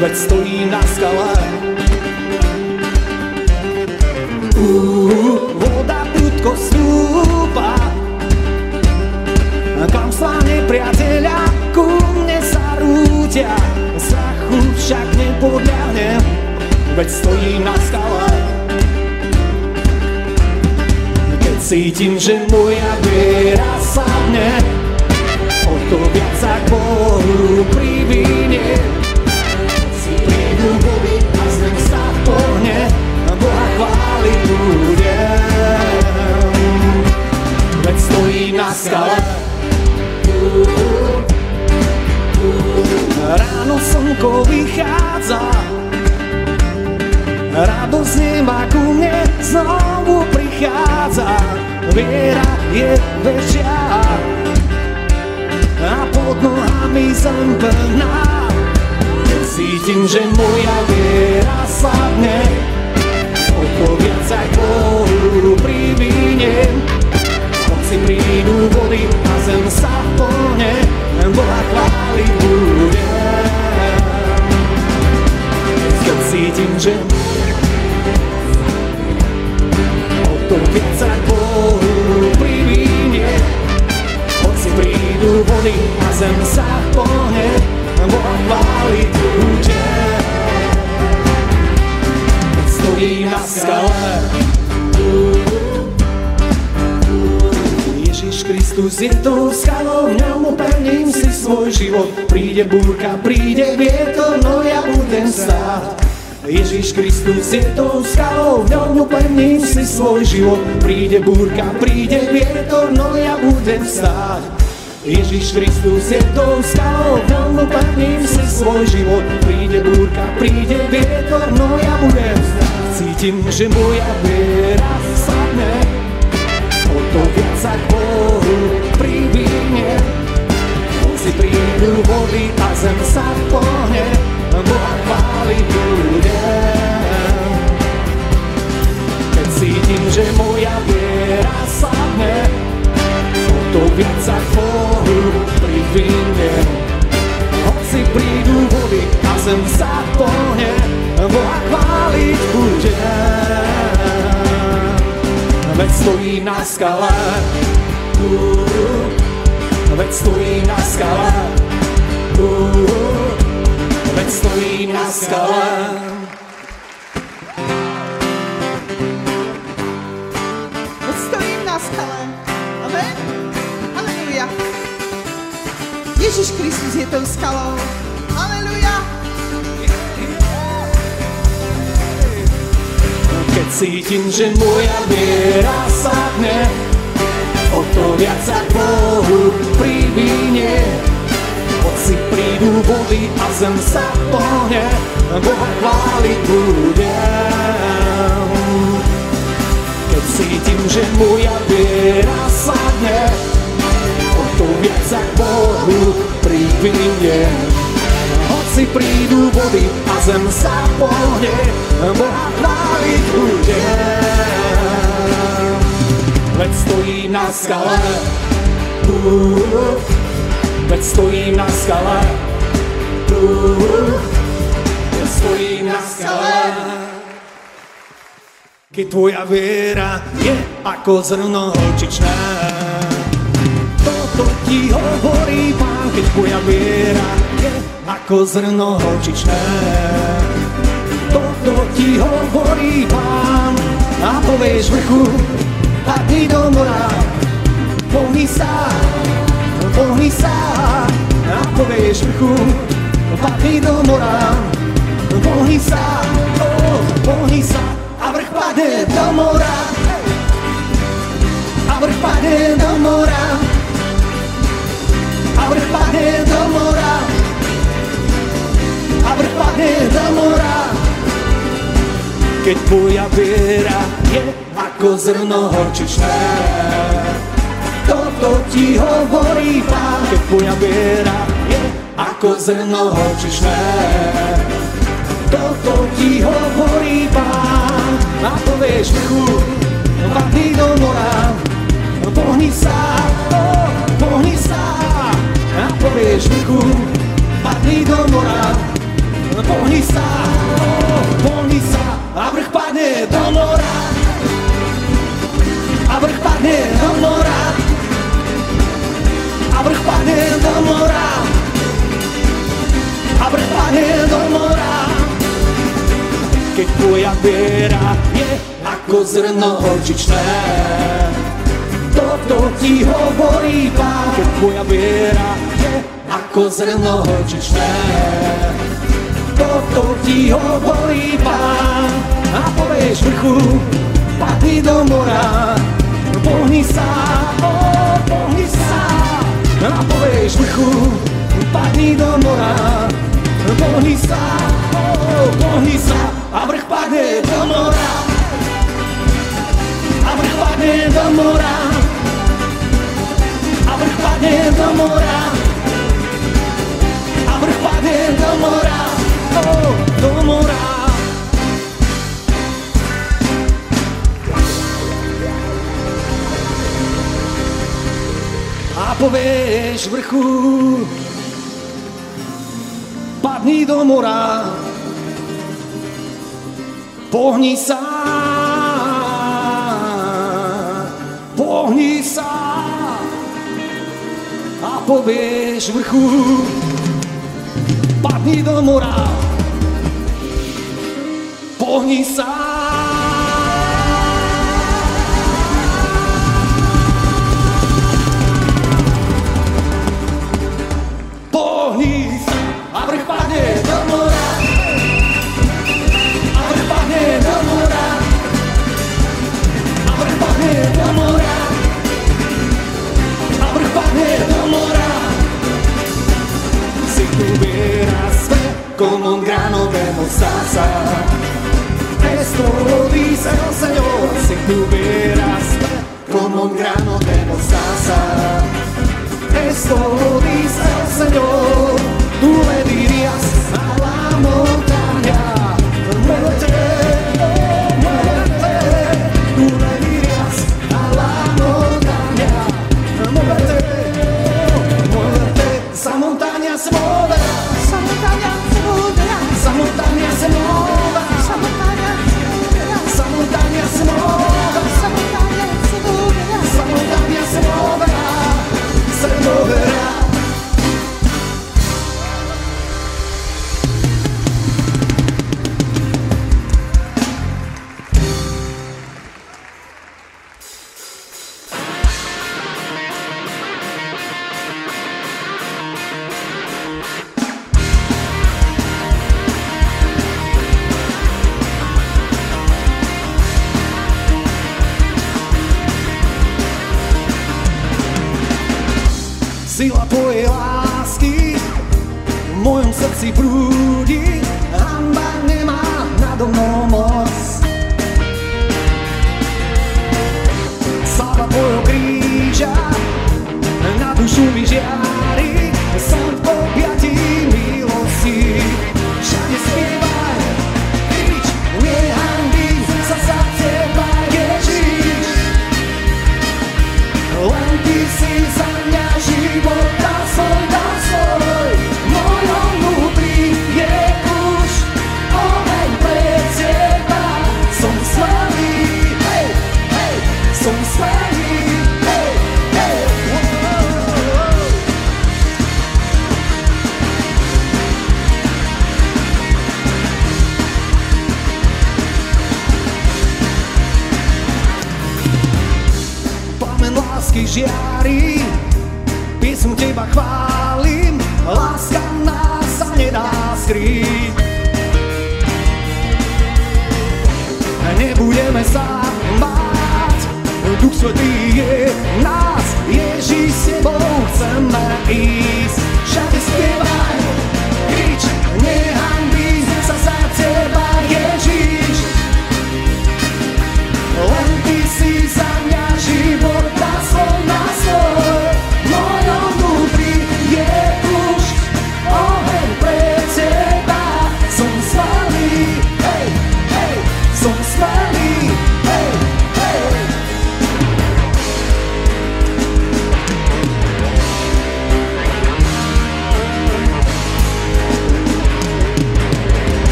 veď stojí na skale. Uh, voda prudko stúpa, klamstvá nepriateľa ku mne sa rútia, strachu však nepodľahne, veď stojí na skale. Keď cítim, že moja viera sadne, o to viac sa Bohu privinie. Si prídu vody a Boha chváliť budem. Veď stojí na skale. Ráno slnko vychádza, ku mne znovu prichádza. Viera je väčšia a pod nohami zem plná. Keď cítim, že moja viera sadne, o to viac sa k Bohu priviniem. Hoci prídu vody a zem sa plne, Boha chváliť budem. Keď cítim, že o to viac sa k Bohu priviniem. Hoci prídu vody a zem sa plne, Chváliť budem. Stojí na skale, Ježiš Kristus je tou skalou, v ňom upevním si svoj život. Príde búrka, príde vietor, no ja budem stáť. Ježiš Kristus je tou skalou, v ňom upevním si svoj život. Príde búrka, príde vietor, no ja budem stáť. Ježiš Kristus je tou skalou, upevním si svoj život. Príde búrka, príde vietor, no ja budem stáť. Cítim, že moja viera sadne, o to viac sa k Bohu privinie. Hoci prídu vody a zem sa pohne, Boha chváliť skale. Uh, veď stojí na skale. Uh, veď stojím na. Aleluja. Ježiš Kristus je tou skalou. Cítim, že moja viera sadne, o to viac sa k Bohu privinie. Hoci prídu vody a zem sa pohne, Boha chváliť budem. Keď cítim, že moja viera sadne, o to viac sa k Bohu privinie. Hoci prídu vody a zem sa pohne, Boha chváliť budem. Veď stojí na skale, veď stojí na skale, veď stojí na skale. Keď tvoja viera je ako zrno horčičné, toto ti hovorí pán, keď tvoja viera ako zrno horčičné. Toto ti hovorí pán a povieš vrchu, padni do mora, pohni sa, pohni sa a povieš vrchu, padni do mora, pohni sa, oh, pohni sa a vrch padne do mora, a vrch padne do mora, a vrch padne do mora, vrch padne do mora. Keď tvoja viera je ako zrno horčičné, toto ti hovorí pán. Keď tvoja viera je ako zrno horčičné, toto ti hovorí pán. A povieš vrchu, padni do mora, pohni sa, oh, pohni sa, a povieš teba, pohni sa, pohni sa a vrch padne do mora. A vrch padne do mora. A vrch padne do mora. A vrch padne do mora. Keď tvoja viera je ako zrno horčičné, to ti hovorí pán, keď tvoja viera je ako zrno horčičné to ti hovorí pán a povieš vrchu, padni do mora, pohni sa, o, oh, pohni sa. A povieš vrchu, padni do mora, pohni sa, o, oh, pohni sa. A vrch padne do mora, a vrch padne do mora, a vrch padne do mora, a vrch padne do mora. A pověš vrchu, padni do mora, pohni se, pohni se a pověš vrchu, padni do mora. atorniçar. como um grano de mostaza. Solo el Señor, si tú verás como un grano de mostaza. Esto dice el Señor, tú le dirías a la montaña.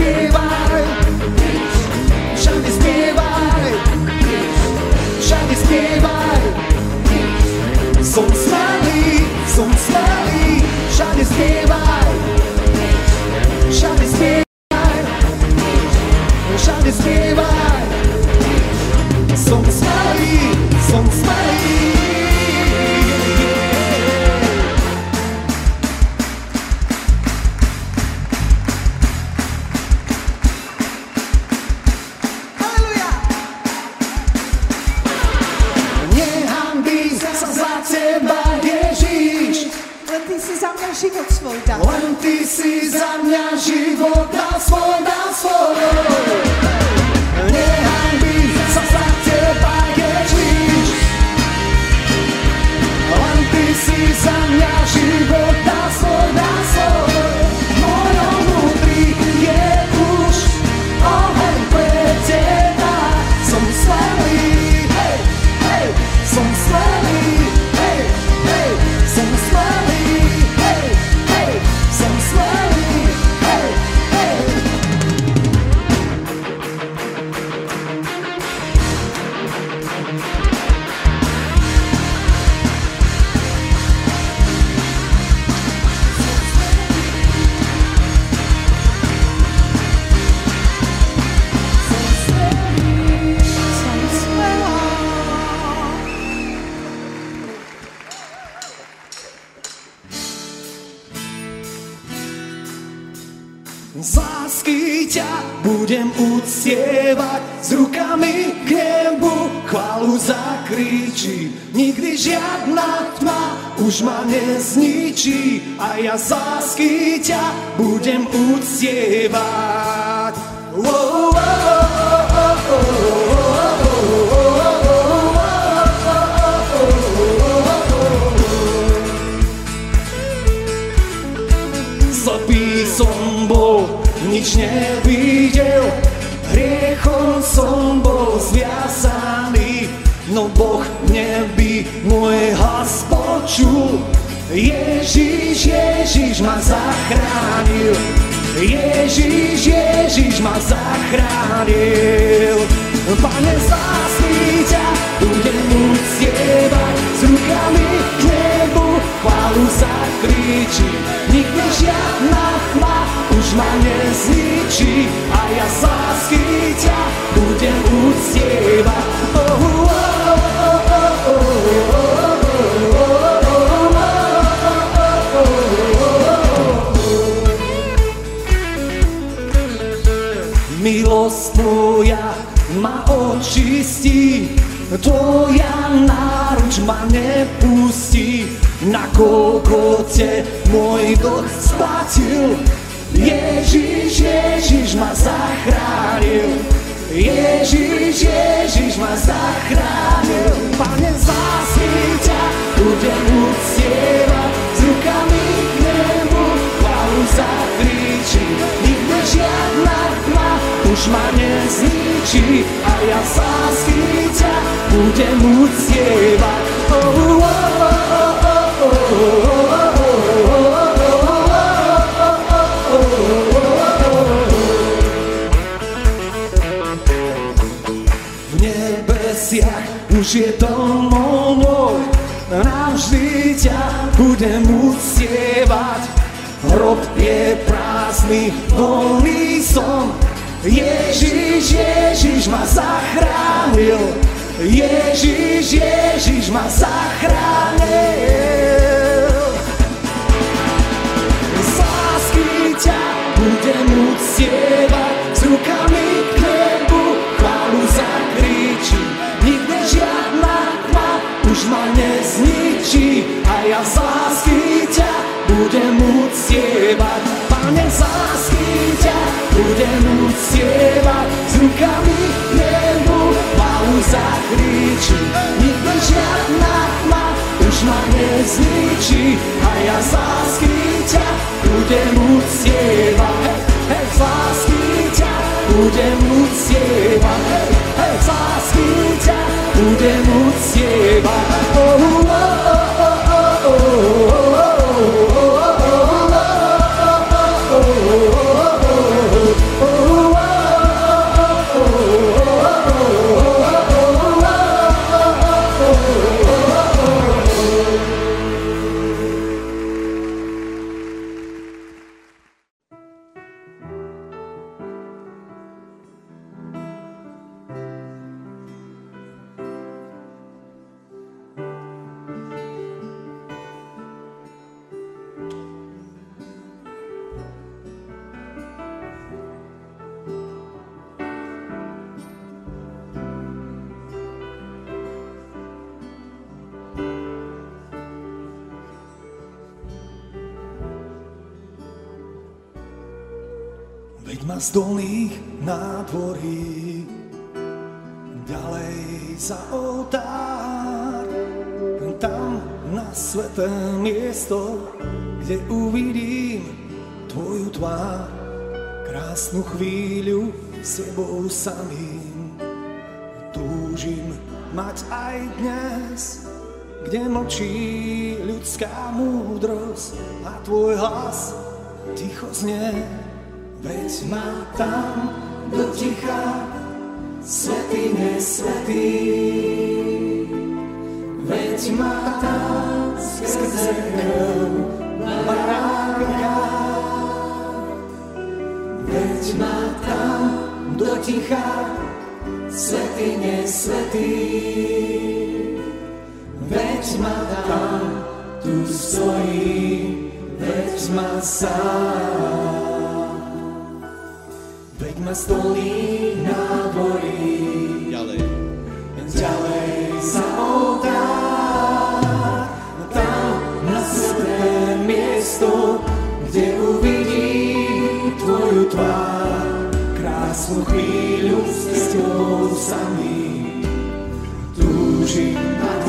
give Žiadna tma už ma nezničí a ja z lásky ťa budem uctievať. Oh, oh, oh, oh, oh, oh, Milosť tvoja ma očistí, tvoja náruč ma nepustí. Na Golgote môj dlh splatil, Ježiš, Ježiš ma zachránil. Ježiš, Ježiš ma zachránil. Pane, lásky ťa budem uctievať, s rukami k nebu chválu zakričí. Nikde žiadna tma už ma nezničí a ja z lásky ťa budem uctievať. Oh, oh, oh, oh, oh, nebesiach už je domov môj, navždy ťa budem uctievať. Hrob je prázdny, voľný som, Ježiš, Ježiš ma zachránil, Ježiš, Ježiš ma zachránil. Z lásky ťa budem uctievať, s rukami k nebu chválu zakričí. Nikde žiadna tma už ma nezničí a ja z lásky ťa budem uctievať. Pane, z lásky ťa budem uctievať, s rukami k nebu chválu zakričí. Nikde žiadna tma už ma nezničí a ja z lásky ťa budem uctievať. Hej, hej, z lásky ťa budem uctievať. Hej, hej, z lásky ťa budem uctievať. Oh, oh, oh, oh, oh, oh, z dolných nádvorí ďalej za oltár. Tam na sveté miesto, kde uvidím Tvoju tvár. Krásnu chvíľu s Tebou samým. Túžim mať aj dnes, kde mlčí ľudská múdrosť a Tvoj hlas ticho znie. Veď ma tam do ticha, svetý, nesvetý. Veď ma tam skrze krv baránka. Veď ma tam do ticha, svetý, nesvetý. Veď ma tam, tu stojí, veď ma sám. Veď ma stolí nádvorí, Ďalej. ďalej za oltár. Tam na sveté miesto, kde uvidím Tvoju tvár. Krásnu chvíľu s Tebou samý. Túžim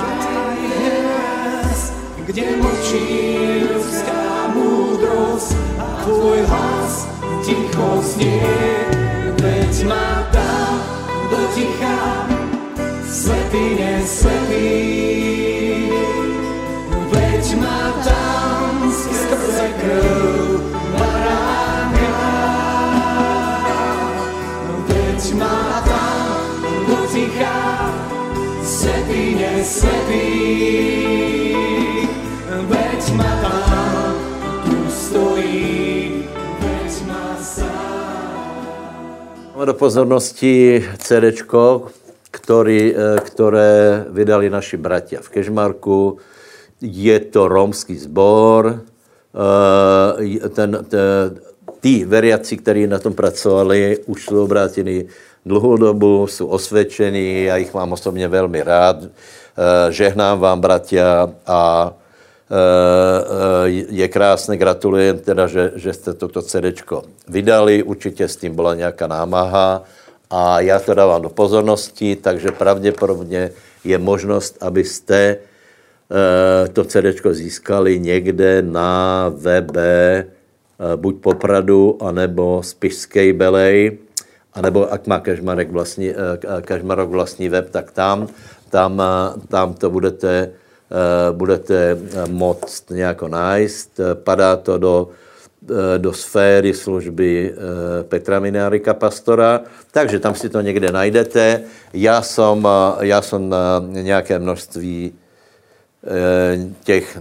mať aj dnes, kde mlčí ľudská múdrosť a Tvoj hlas ticho znie. Tam do ticha, svetý, nesvetý. Veď ma tam skrze krv baránka. Veď ma tam do ticha, svetý, Máme do pozornosti CD, ktorý, eh, ktoré vydali naši bratia v Kežmarku. Je to rómský zbor. Eh, Ten, ten, tí veriaci, kteří na tom pracovali, už jsou obrátení dlouhou dobu, jsou osvědčení, já jich mám osobně velmi rád. Eh, Žehnám vám, bratia, a je krásné, gratulujem teda, že, že jste toto CD vydali, určitě s tím byla nějaká námaha. A já to dávám do pozornosti, takže pravděpodobně je možnost, abyste eh, to CD získali někde na eh, buď Popradu, anebo Spišskej Belej, anebo ak má Kažmarek vlastní, Kažmarok vlastní web, tak tam, tam, tam to budete Eh, budete moct nějako nájsť. Padá to do, eh, do sféry služby eh, Petra Minárika pastora, takže tam si to někde najdete. Já jsem, já jsem nějaké množství těch,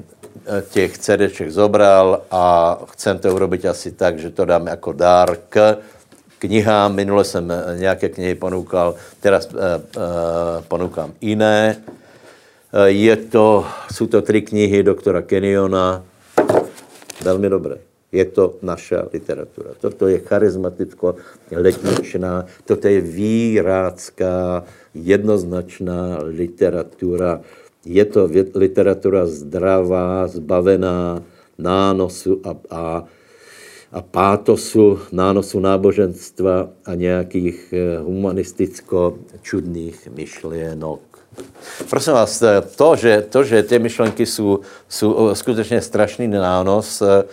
těch CDček zobral a chcem to urobiť asi tak, že to dám jako dár k knihám. Minule jsem nějaké knihy ponúkal, teraz ponúkam iné. Eh, je to, jsou to tři knihy doktora Keniona. Velmi dobré. Je to naša literatura. Toto je charizmaticko letničná, toto je výrácká, jednoznačná literatura. Je to literatura zdravá, zbavená nánosu a, a, a pátosu, nánosu náboženstva a nějakých eh, humanisticko-čudných myšlienok. Prosím vás, eh, to, že, to, že ty myšlenky jsou, jsou skutečně strašný nános, eh,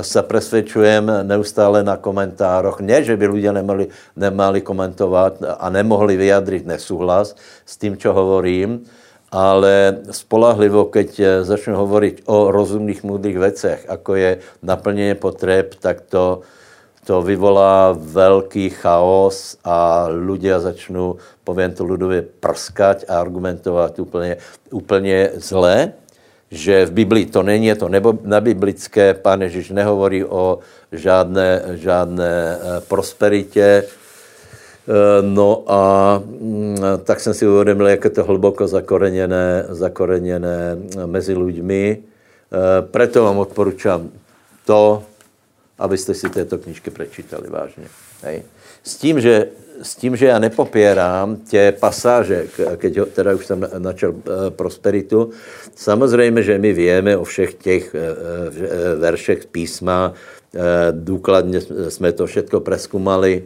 se presvědčujem neustále na komentároch. Ne, že by lidé nemali, nemali komentovat a nemohli vyjadřit nesouhlas s tím, co hovorím, ale spolahlivo, keď eh, začnu hovorit o rozumných, moudrých věcech, jako je naplnění potřeb, tak to, to vyvolá velký chaos a lidé začnou, povím to ľudově, prskat a argumentovat úplně, úplně zle, že v Biblii to není, je to nebo nebiblické, pán Ježíš nehovorí o žádné, žádné eh, prosperitě, eh, No a mm, tak jsem si uvědomil, jak je to hluboko zakoreněné, zakoreněné mezi lidmi. Eh, Proto vám odporučám to, abyste si této knižky prečítali vážně. Hej. S tím, že, s tím, že já nepopírám tě pasáže, keď ho, teda už jsem načal eh, prosperitu, samozřejmě, že my víme o všech těch eh, eh, veršech písma, důkladně jsme to všetko preskumali,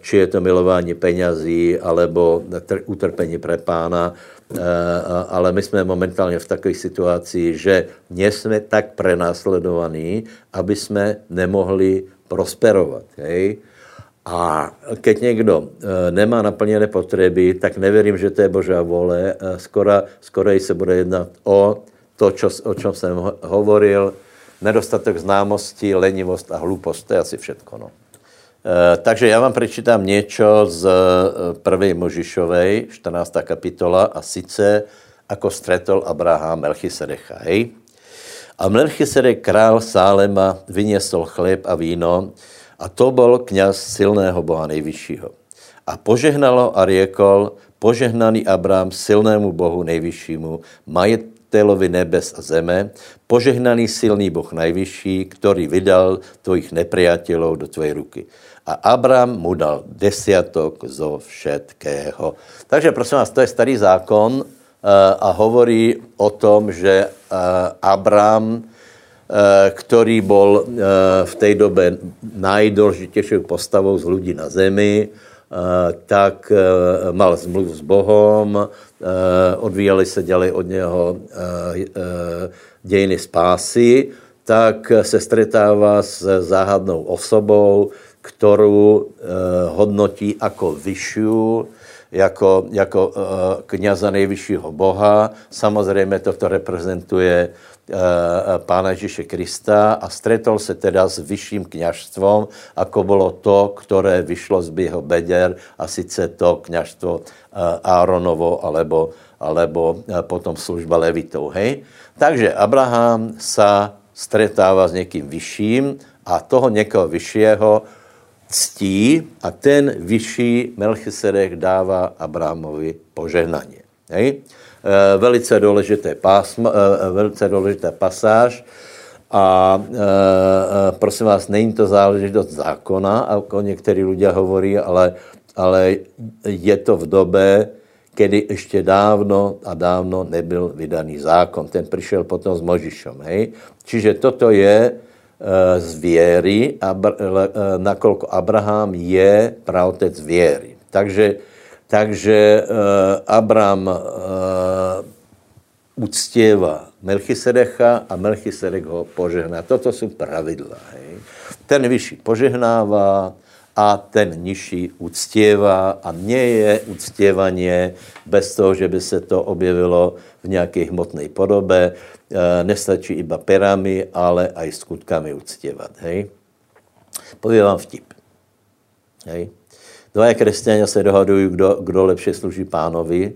či je to milování penězí, alebo utrpení pre pána, ale my jsme momentálně v takové situaci, že jsme tak prenásledovaní, aby jsme nemohli prosperovat. Hej? A keď někdo e, nemá naplněné potřeby, tak nevěřím, že to je Božá vole. Skoro, skoro se bude jednat o to, čo, o čem jsem hovoril, nedostatek známosti, lenivost a hlupost, to je asi všetko. No. E, takže já vám přečítám něco z e, prvej Možišovej, 14. kapitola, a sice ako stretol Abraham Melchisedecha. Hej? A Melchisedek, král Sálema, vyniesol chléb a víno, a to byl kněz silného Boha nejvyššího. A požehnalo a riekol, požehnaný Abrám silnému Bohu nejvyššímu, majitelovi nebes a zeme, požehnaný silný Boh nejvyšší, který vydal tvojich nepriateľov do tvojej ruky. A Abrám mu dal desiatok zo všetkého. Takže prosím vás, to je starý zákon eh, a hovorí o tom, že eh, Abrám Eh, který byl v té době nejdůležitější postavou z lidí na zemi, tak mal zmluv s Bohem, odvíjeli se děli od něho dějiny spásy, tak se stretává s záhadnou osobou, kterou hodnotí jako vyšší, jako, jako kněza nejvyššího Boha. Samozřejmě toto reprezentuje Eh, Pána Ježíše Krista a stretol se teda s vyšším kněžstvom, ako bylo to, které vyšlo z jeho beder a sice to kněžstvo eh, Áronovo alebo, alebo eh, potom služba Levitov. Hej? Takže Abraham sa stretává s někým vyšším a toho někoho vyššího ctí a ten vyšší Melchisedek dává Abrahamovi požehnání. Hej? Eh, velice důležité pásmo, eh, velice důležitá pasáž a eh, prosím vás, není to záležitost zákona, jako někteří lidé hovorí, ale, ale je to v době, kdy ještě dávno a dávno nebyl vydaný zákon. Ten přišel potom s Možišom. Hej? Čiže toto je z věry, nakolko Abraham je pravotec věry. Takže takže Abram uh, uctěvá Melchisedecha a Melchisedek ho požehná. Toto jsou pravidla. Hej. Ten vyšší požehnává a ten nižší uctěvá a nie je uctěvaně bez toho, že by se to objevilo v nějaké hmotné podobě. E, nestačí iba perami, ale i skutkami uctěvat. Hej. Povím vám vtip. Hej. Dva křesťané se dohadují, kdo, kdo lepše služí pánovi.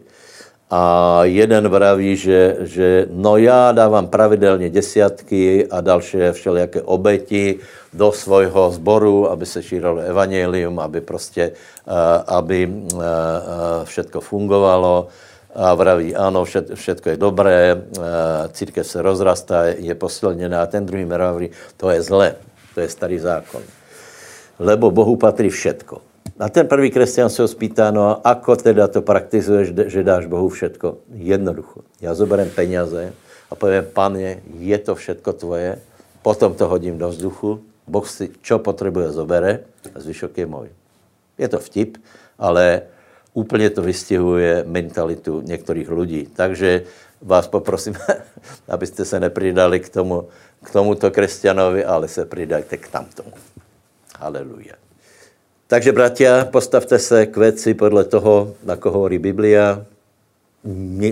A jeden vraví, že, že no já dávám pravidelně desiatky a další všelijaké obeti do svojho zboru, aby se šířilo evangelium, aby prostě, uh, aby uh, uh, všetko fungovalo. A vraví, ano, všet, všetko je dobré, církev se rozrastá, je posilněná. A ten druhý vraví, to je zle, to je starý zákon. Lebo Bohu patří všetko. A ten prvý křesťan se ho spýtá, no ako teda to praktizuješ, že dáš Bohu všetko? Jednoducho. Já zoberem peněze a povím, pane, je to všetko tvoje, potom to hodím do vzduchu, Boh si čo potřebuje zobere a zvyšok je můj. Je to vtip, ale úplně to vystihuje mentalitu některých lidí. Takže vás poprosím, abyste se nepridali k, tomu, k tomuto křesťanovi, ale se pridajte k tamtomu. Haleluja. Takže, bratia, postavte se k věci podle toho, koho hovorí Biblia.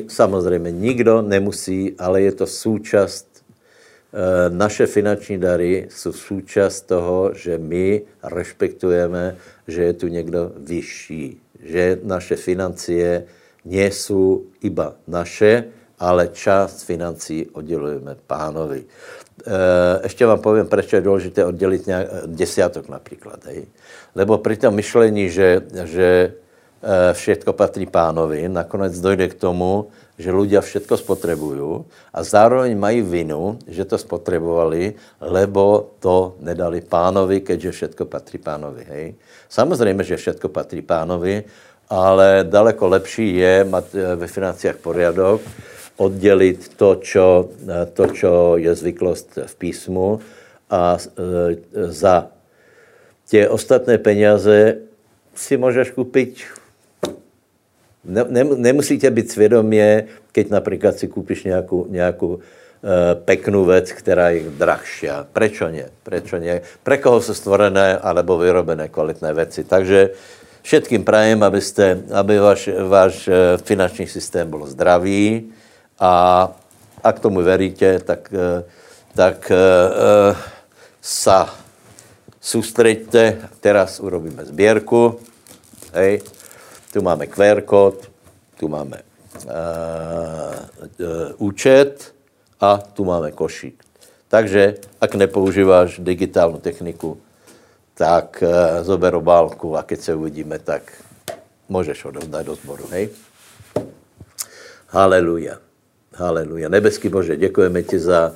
Samozřejmě nikdo nemusí, ale je to součást eh, naše finanční dary jsou součást toho, že my respektujeme, že je tu někdo vyšší, že naše financie nejsou iba naše, ale část financí oddělujeme pánovi. Eh, ještě vám povím, proč je důležité oddělit nějak, eh, desiatok například. Hej. Lebo při tom myšlení, že, že eh, všetko patří pánovi, nakonec dojde k tomu, že ľudia všetko spotřebují a zároveň mají vinu, že to spotřebovali, lebo to nedali pánovi, keďže všetko patří pánovi. Hej. Samozřejmě, že všetko patří pánovi, ale daleko lepší je mít ve financiách poriadok, oddělit to, čo, to, čo je zvyklost v písmu a e, za tě ostatné peníze si můžeš koupit ne, ne, nemusíte být svědomě, keď například si koupíš nějakou, nějakou e, peknou věc, která je drahší. Prečo ne? Prečo ne? Pre koho jsou stvorené alebo vyrobené kvalitné věci. Takže všetkým prajem, abyste, aby váš, váš finanční systém byl zdravý a a k tomu veríte, tak, e, tak uh, sa sústreďte. Teraz urobíme sbírku. Hej. Tu máme QR kód, tu máme uh, uh, účet a tu máme košík. Takže, ak nepoužíváš digitálnu techniku, tak uh, zober obálku a keď se uvidíme, tak můžeš odovzdať do zboru, hej? Haleluja. Haleluja. Nebeský Bože, děkujeme ti za,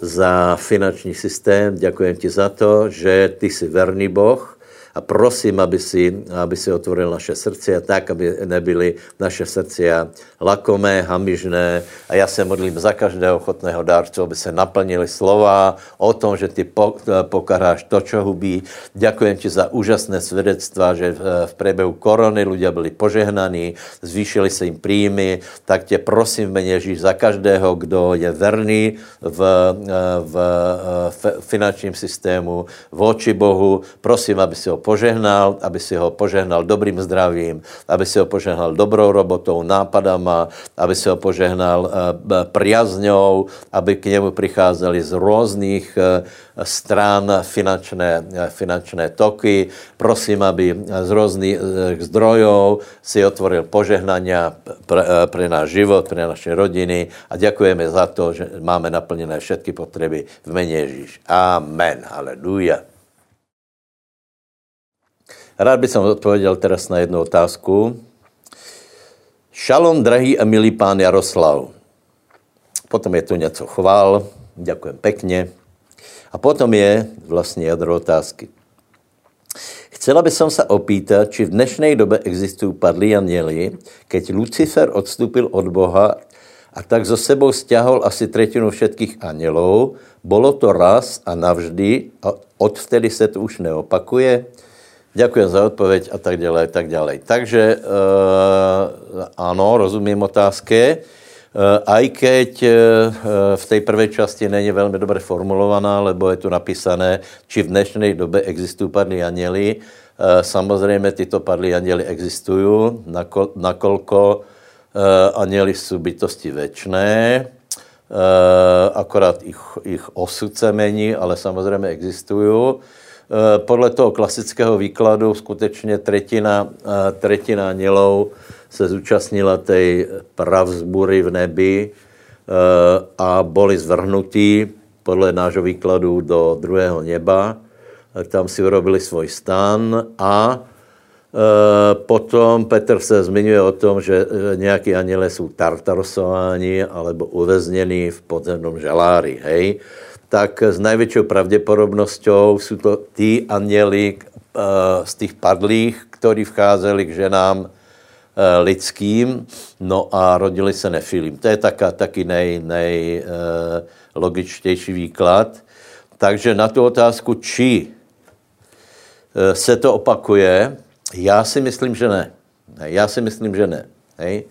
za finanční systém, děkujeme ti za to, že ty jsi verný Boh, a prosím, aby si, aby si otvoril naše srdce tak, aby nebyly naše srdce lakomé, hamižné. A já se modlím za každého ochotného dárcu, aby se naplnili slova o tom, že ty pokaráš to, čo hubí. Děkujem ti za úžasné svědectva, že v průběhu korony lidé byli požehnaní, zvýšili se jim príjmy, tak tě prosím mene Ježíš za každého, kdo je verný v, v, v finančním systému, v oči Bohu, prosím, aby si ho požehnal, aby si ho požehnal dobrým zdravím, aby si ho požehnal dobrou robotou, nápadama, aby si ho požehnal eh, priazňou, aby k němu přicházeli z různých eh, stran finančné, eh, finančné toky. Prosím, aby z různých zdrojů si otvoril požehnania pre náš život, pre naše rodiny a děkujeme za to, že máme naplněné všetky potřeby v mene Ježíš. Amen. Haleluja. Rád bych som odpověděl teraz na jednu otázku. Šalom, drahý a milý pán Jaroslav. Potom je tu něco chvál, děkujem pekně. A potom je vlastně jadro otázky. Chcela by som sa opýtať, či v dnešnej dobe existují padlí anieli, keď Lucifer odstúpil od Boha a tak zo sebou stiahol asi tretinu všetkých anielov. Bolo to raz a navždy a odvtedy se to už neopakuje? Děkuji za odpověď a tak dále, tak dále. Takže e, ano, rozumím otázky. E, aj keď e, v té prvé části není velmi dobře formulovaná, lebo je tu napísané, či v dnešní době existují padlí aněli. E, samozřejmě tyto padlí aněli existují, nakol, nakolko e, aněli jsou bytosti věčné, e, akorát ich osud se mení, ale samozřejmě existují. Eh, podle toho klasického výkladu skutečně tretina, eh, tretina anielov se zúčastnila té pravzbury v nebi eh, a byli zvrhnutí podle nášho výkladu do druhého neba. Tam si urobili svůj stan a potom Petr se zmiňuje o tom, že nějaký aniele jsou tartarosováni alebo uvězněni v podzemnom žalári. Hej? Tak s největší pravděpodobností jsou to ty aněli uh, z těch padlých, kteří vcházeli k ženám uh, lidským, no a rodili se nefilim. To je taká, taky nej, nej logičtější výklad. Takže na tu otázku, či se to opakuje, já si myslím, že ne. Já si myslím, že ne. Hej.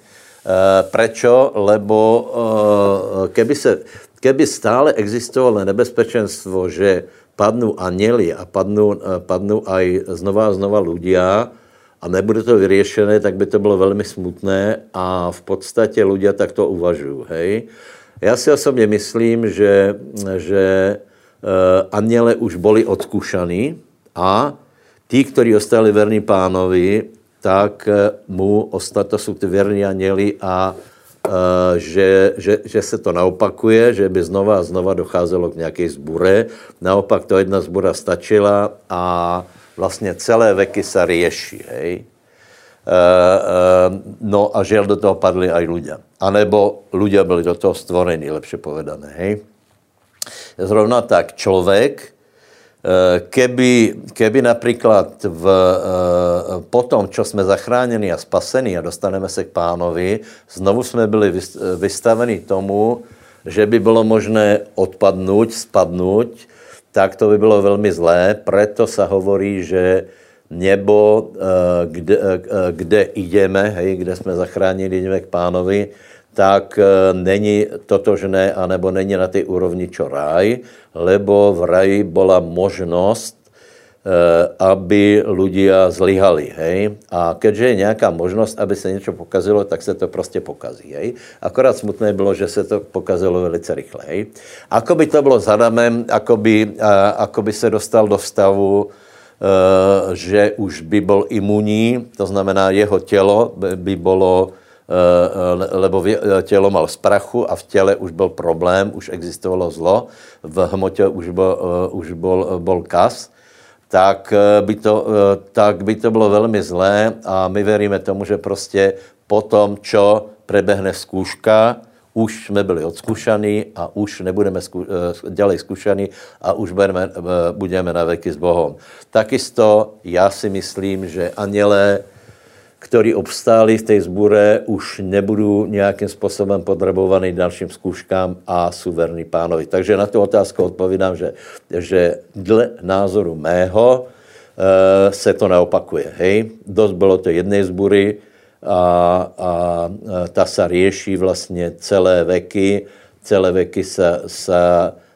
Uh, prečo? Lebo uh, keby se keby stále existovalo nebezpečenstvo, že padnou aněli a padnou, eh, padnou aj znova a znova ľudia a nebude to vyřešené, tak by to bylo velmi smutné a v podstatě ľudia takto uvažují. Hej? Já si osobně myslím, že, že uh, aněle už byli odkušaní a tí, kteří ostali verní pánovi, tak eh, mu ostatně jsou ty verní aněli a Eh, že, že, že se to naopakuje, že by znova a znova docházelo k nějaké zbure. Naopak to jedna zbura stačila a vlastně celé veky se rieší. Hej? E, e, no a žel do toho padli aj ľudia. A nebo ľudia byli do toho stvorení, lepše povedané. Hej? Zrovna tak člověk, Eh, keby, keby například v, eh, po tom, čo jsme zachráněni a spasení a dostaneme se k pánovi, znovu jsme byli vystaveni tomu, že by bylo možné odpadnout, spadnout, tak to by bylo velmi zlé. Preto se hovorí, že nebo, eh, kde, eh, kde ideme, hej, kde jsme zachránili, jdeme k pánovi, tak eh, není totožné, anebo není na té úrovni čo ráj, lebo v raji byla možnost, aby ľudia zlyhali, hej. A keďže je nějaká možnost, aby se něco pokazilo, tak se to prostě pokazí, hej. Akorát smutné bylo, že se to pokazilo velice rychle, hej. Ako by to bylo s Adamem, ako by, ako by se dostal do stavu, Eh, že už by byl imunní, to znamená, jeho tělo by bylo, eh, lebo tělo mal z prachu a v těle už byl problém, už existovalo zlo, v hmotě už byl, eh, už byl, byl kas, tak by, to, tak by to bylo velmi zlé a my veríme tomu, že prostě potom, čo prebehne zkouška, už jsme byli odskušaní a už nebudeme zku, eh, dělat zkušaní a už budeme, eh, budeme na veky s Bohem. Takisto já si myslím, že anělé, ktorí obstáli v té zbure, už nebudou nějakým způsobem podrobovaný dalším zkouškám a jsou verní pánovi. Takže na tu otázku odpovídám, že, že dle názoru mého e, se to neopakuje. Hej? Dost bylo to jedné zbury, a, a ta se rieší vlastně celé veky. Celé veky se, se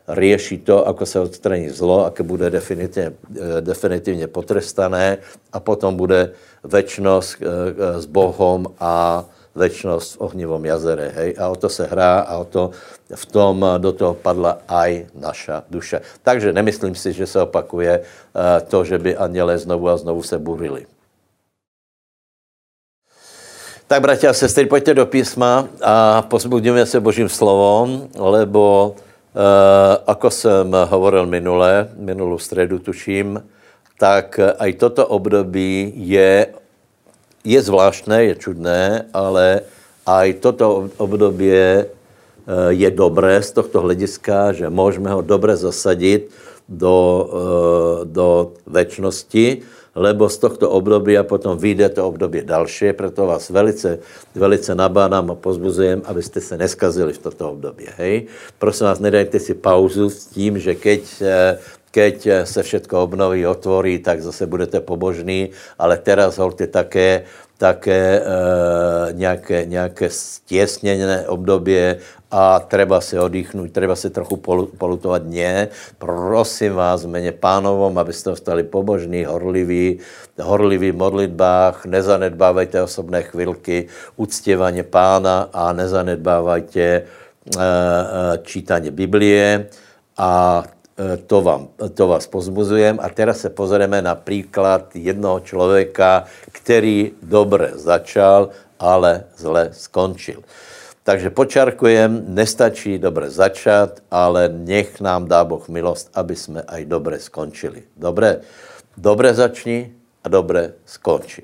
rieší to, ako se odstraní zlo, aké bude definitivně, definitivně potrestané a potom bude večnost e, e, s Bohom a večnost v ohnivom jazere. Hej? A o to se hrá a o to v tom do toho padla aj naša duše. Takže nemyslím si, že se opakuje to, že by anděle znovu a znovu se burili. Tak, bratia a sestry, pojďte do písma a pozbudíme se Božím slovom, lebo e, ako jsem hovoril minule, minulou středu tuším, tak aj toto období je, je zvláštné, je čudné, ale aj toto období e, je dobré z tohto hlediska, že můžeme ho dobře zasadit do, e, do večnosti, lebo z tohto období a potom vyjde to období další, proto vás velice, velice nabádám a pozbuzujem, abyste se neskazili v toto období. Hej? Prosím vás, nedajte si pauzu s tím, že keď eh, keď se všetko obnoví, otvorí, tak zase budete pobožní, ale teraz holte také, také e, nějaké, nějaké stěsněné období a treba se odýchnout, treba se trochu polutovat. Ne, prosím vás, mene pánovom, abyste ostali pobožní, horliví, horliví v modlitbách, nezanedbávajte osobné chvilky, uctěvaně pána a nezanedbávajte e, e, čítání Biblie a to, vám, to vás pozbuzujem. A teraz se pozrieme na příklad jednoho člověka, který dobře začal, ale zle skončil. Takže počarkujem, nestačí dobře začat, ale nech nám dá Boh milost, aby jsme aj dobře skončili. Dobré, dobře začni a dobře skonči.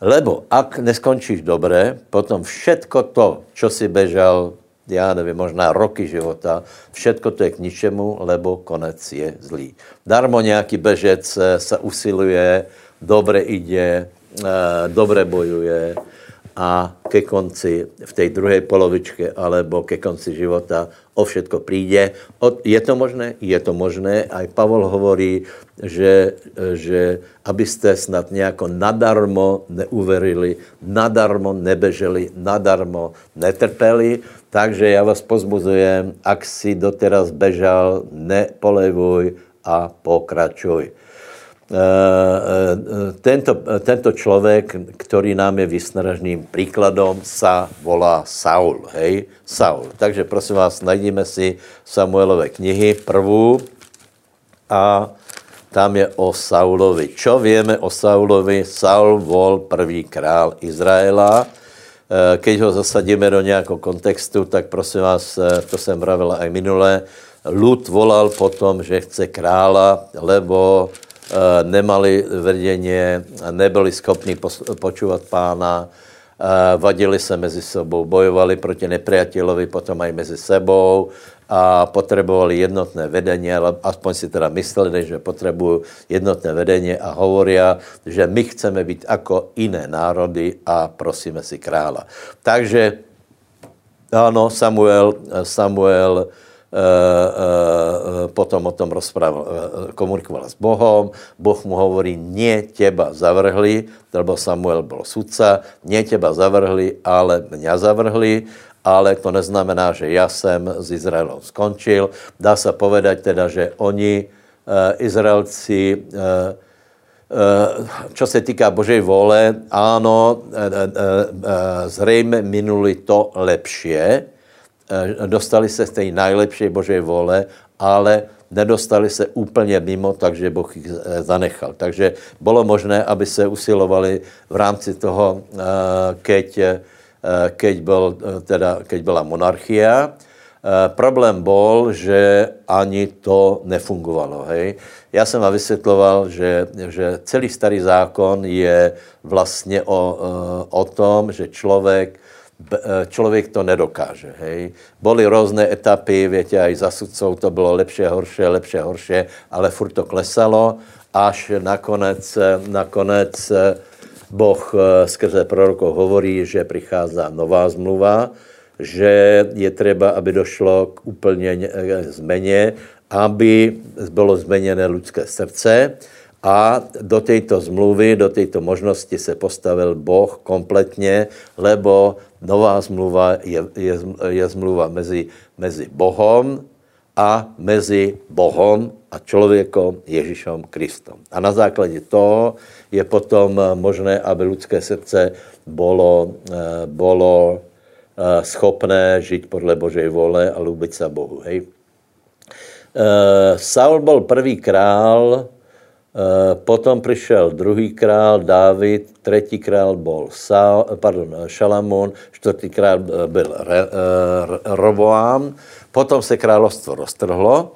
Lebo ak neskončíš dobře, potom všetko to, čo si bežal, já nevím, možná roky života, všetko to je k ničemu, lebo konec je zlý. Darmo nějaký bežec se usiluje, dobře ide, eh, dobře bojuje, a ke konci, v té druhé polovičke, alebo ke konci života o všetko přijde. Je to možné? Je to možné. A Pavol hovorí, že, že abyste snad nějako nadarmo neuverili, nadarmo nebeželi, nadarmo netrpeli. Takže já vás pozbuzujem, ak si doteraz bežal, nepolevuj a pokračuj. Eh, eh, tento, tento člověk, který nám je vysnažným příkladem, sa volá Saul. Hej? Saul. Takže prosím vás, najdíme si Samuelové knihy prvú a tam je o Saulovi. Čo víme o Saulovi? Saul vol prvý král Izraela. Eh, keď ho zasadíme do nějakého kontextu, tak prosím vás, to jsem vravil aj minule, Lud volal potom, že chce krála, lebo Eh, nemali vedeně, nebyli schopni počúvat pána, eh, vadili se mezi sebou, bojovali proti nepriateľovi, potom aj mezi sebou a potřebovali jednotné vedení, ale aspoň si teda mysleli, že potřebují jednotné vedení a hovoria, že my chceme být jako jiné národy a prosíme si krála. Takže ano, Samuel, Samuel potom o tom rozprával, komunikoval s Bohom, Boh mu hovorí, nie teba zavrhli, lebo Samuel bol sudca, nie teba zavrhli, ale mňa zavrhli, ale to neznamená, že ja jsem s Izraelom skončil. Dá se povedať teda, že oni, Izraelci, čo se týká Božej vole, áno, zřejmě minuli to lepšie, Eh, dostali se z té nejlepší Božej vole, ale nedostali se úplně mimo, takže Boh jich eh, zanechal. Takže bylo možné, aby se usilovali v rámci toho, eh, keď, keď, byl, teda, keď byla monarchia. Problém byl, že ani to nefungovalo. Hej. Já jsem vám vysvětloval, že, že celý starý zákon je vlastně o, o tom, že člověk Eh, člověk to nedokáže. Hej. Boli různé etapy, větě, aj za sudcov to bylo lepší, horší, lepší, horší, ale furt to klesalo, až nakonec, nakonec eh, Boh eh, skrze prorokov hovorí, že přichází nová zmluva, že je třeba, aby došlo k úplně změně, aby bylo změněné lidské srdce, a do této zmluvy, do této možnosti se postavil Boh kompletně, lebo nová zmluva je, je, je zmluva mezi, mezi Bohom a mezi Bohom a člověkom Ježíšem Kristom. A na základě toho je potom možné, aby lidské srdce bylo, eh, bylo eh, schopné žít podle Božej vole a lubit se Bohu. Hej. Eh, Saul byl první král, potom přišel druhý král Dávid, třetí král byl pardon, Šalamún, čtvrtý král byl Re, uh, Roboám. Potom se královstvo roztrhlo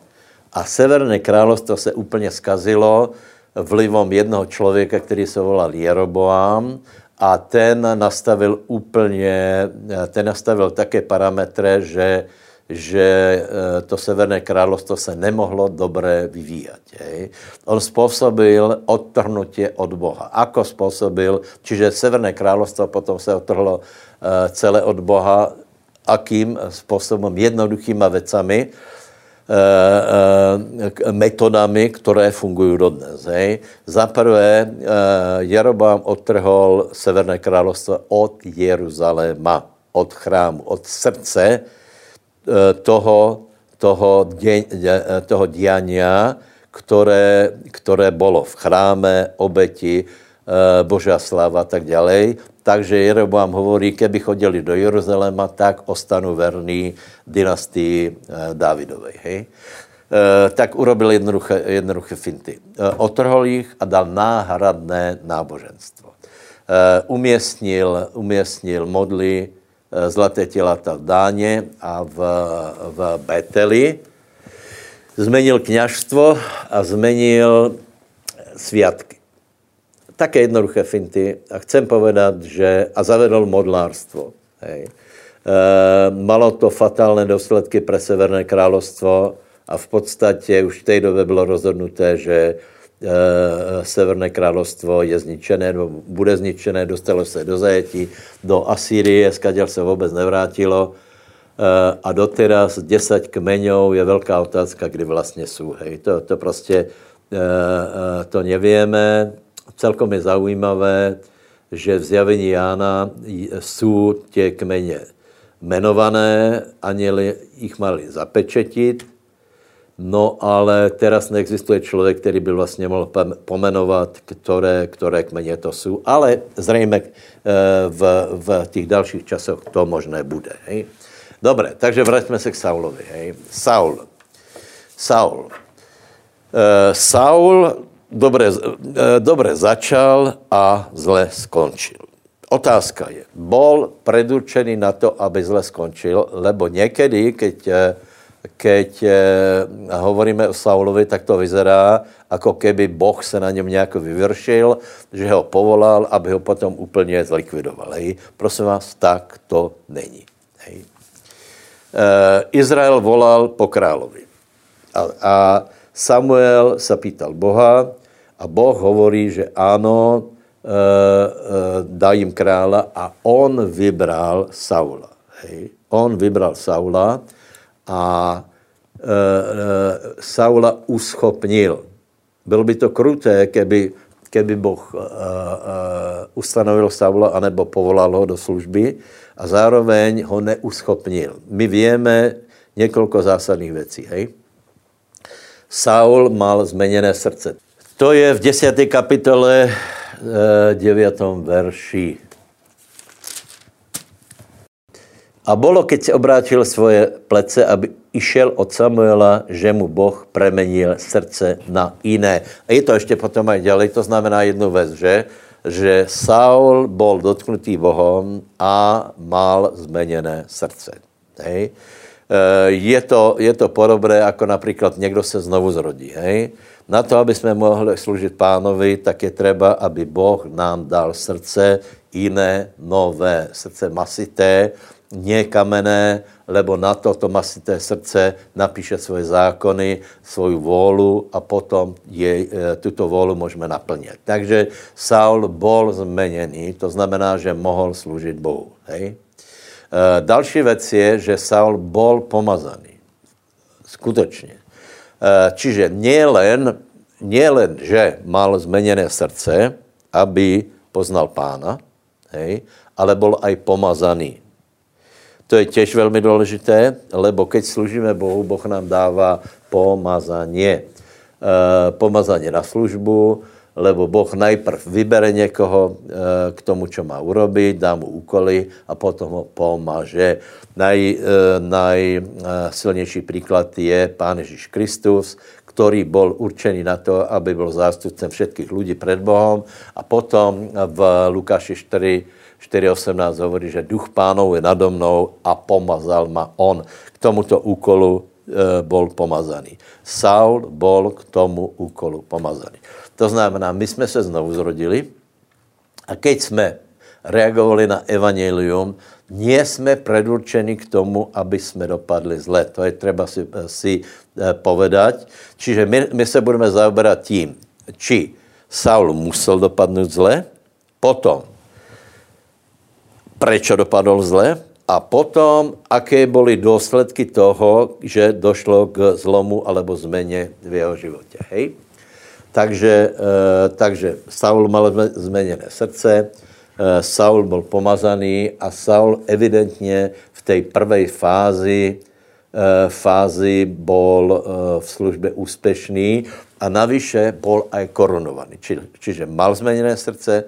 a severné královstvo se úplně skazilo vlivom jednoho člověka, který se volal Jeroboám a ten nastavil úplně, ten nastavil také parametry, že že eh, to Severné královstvo se nemohlo dobře vyvíjet. Jej. On způsobil odtrhnutě od Boha. Ako způsobil, čiže Severné královstvo potom se odtrhlo eh, celé od Boha, akým způsobem, jednoduchýma vecami, eh, metodami, které fungují dodnes. Za prvé, Jerobám odtrhol Severné královstvo od Jeruzaléma, od chrámu, od srdce, toho, toho, dě, eh, toho diania, které, které bylo v chráme, obeti, eh, Božá sláva a tak dále. Takže Jeroboam hovorí, keby chodili do Jeruzaléma, tak ostanu verný dynastii Dávidovej. Hej? tak urobil jednoduché, jednoduché finty. Otrhol jich a dal náhradné náboženstvo. Uměstnil, uměstnil modly, Eh, zlaté tělata v Dáně a v, v Beteli. Zmenil kněžstvo a zmenil sviatky. Také jednoduché finty. A chcem povedat, že... A zavedl modlárstvo. Hej. E, malo to fatálné důsledky pro Severné královstvo a v podstatě už v té době bylo rozhodnuté, že Eh, Severné královstvo je zničené, nebo bude zničené, dostalo se do zajetí, do Asýrie, skaděl se vůbec nevrátilo. Eh, a doteraz 10 kmeňů je velká otázka, kdy vlastně jsou. Hej. To, to prostě eh, to nevíme. Celkom je zaujímavé, že v zjavení Jána jsou tě kmeně jmenované, aněli jich mali zapečetit, No ale teraz neexistuje člověk, který by vlastně mohl pomenovat, které, které kmeně to jsou, ale zřejmě eh, v, v těch dalších časech to možné bude. Hej? Dobré, takže vraťme se k Saulovi. Hej? Saul. Saul. Uh, Saul dobře, uh, dobře začal a zle skončil. Otázka je, bol predurčený na to, aby zle skončil, lebo někdy, uh, keď eh, hovoríme o Saulovi, tak to vyzerá, jako keby Boh se na něm nějak vyvršil, že ho povolal, aby ho potom úplně zlikvidoval. Hej. Prosím vás, tak to není. Hej. E, Izrael volal po královi. A, a Samuel se pýtal Boha a Boh hovorí, že ano, e, dá jim krála a on vybral Saula. Hej. On vybral Saula, a Saula uschopnil. Bylo by to kruté, keby, keby Boh uh, uh, ustanovil Saula anebo povolal ho do služby a zároveň ho neuschopnil. My víme několik zásadních věcí. Hej? Saul mal zmeněné srdce. To je v 10. kapitole 9. verši. A bolo, keď se obrátil svoje plece, aby išel od Samuela, že mu Boh premenil srdce na jiné. A je to ještě potom aj ďalej, to znamená jednu věc, že? že Saul bol dotknutý Bohom a mal zmeněné srdce. Hej? E, je to, je to podobné, jako například někdo se znovu zrodí. Hej? Na to, aby jsme mohli služit pánovi, tak je třeba, aby Boh nám dal srdce jiné, nové, srdce masité, nekamené, lebo na toto masité srdce napíše svoje zákony, svoju vôlu a potom je, e, tuto vôlu můžeme naplnit. Takže Saul bol zmeněný, to znamená, že mohl sloužit Bohu. Hej? E, další věc je, že Saul bol pomazaný. Skutečně. E, čiže nielen, nielen, že mal zmeněné srdce, aby poznal pána, hej, ale bol aj pomazaný. To je těž velmi důležité, lebo keď služíme Bohu, Boh nám dává pomazanie. E, pomazanie na službu, lebo Boh najprv vybere někoho e, k tomu, čo má urobiť, dá mu úkoly a potom ho pomaže. Naj, e, najsilnější príklad je Pán Ježíš Kristus, který byl určený na to, aby byl zástupcem všetkých lidí před Bohem a potom v Lukáši 4 4.18 hovorí, že duch pánov je nado mnou a pomazal ma on. K tomuto úkolu e, bol pomazaný. Saul bol k tomu úkolu pomazaný. To znamená, my jsme se znovu zrodili a keď jsme reagovali na evangelium, nie jsme predurčeni k tomu, aby jsme dopadli zle. To je třeba si, si e, povedať. Čiže my, my se budeme zaoberat tím, či Saul musel dopadnout zle, potom prečo dopadl zle a potom, aké byly důsledky toho, že došlo k zlomu alebo změně v jeho životě. Hej? Takže, e, takže Saul mal změněné srdce, e, Saul byl pomazaný a Saul evidentně v té prvé fázi e, fázi bol v službě úspěšný a navyše bol aj korunovaný. Či, čiže mal změněné srdce,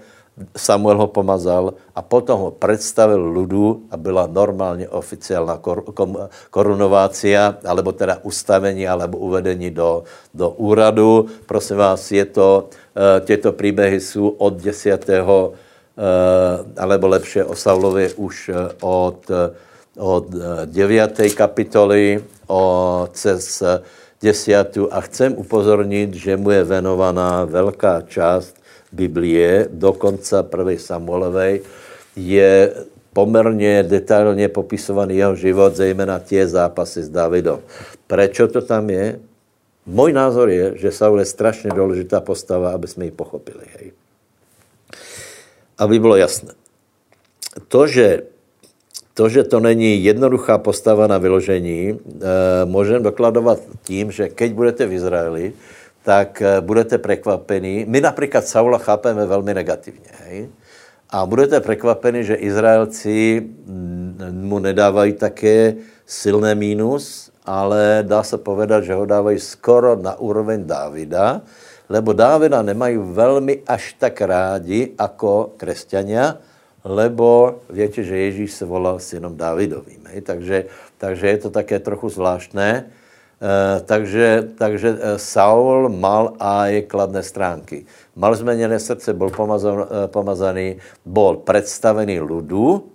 Samuel ho pomazal a potom ho představil ludu a byla normálně oficiálna kor, korunovácia, alebo teda ustavení, alebo uvedení do, do úradu. Prosím vás, je to, uh, těto příběhy jsou od 10. Uh, eh, alebo lepše o Saulově už uh, od, od 9. kapitoly o, cez 10. A chcem upozornit, že mu je venovaná velká část Biblie, dokonce prvej Samuelovej, je poměrně detailně popisovaný jeho život, zejména tie zápasy s Davidom. Prečo to tam je? Můj názor je, že Saul je strašně důležitá postava, aby jsme ji pochopili. Hej. Aby bylo jasné. To, že to, že to není jednoduchá postava na vyložení, e, můžeme dokladovat tím, že keď budete v Izraeli, tak eh, budete překvapení. My například Saula chápeme velmi negativně. Hej? A budete překvapeni, že Izraelci mm, mu nedávají také silné mínus, ale dá se povedat, že ho dávají skoro na úroveň Dávida, lebo Dávida nemají velmi až tak rádi jako křesťania, lebo víte, že Ježíš se volal synom Dávidovým. Takže, takže je to také trochu zvláštné. Eh, takže, takže eh, Saul mal aj kladné stránky. Mal zmeněné srdce, byl eh, pomazaný, byl představený ludu,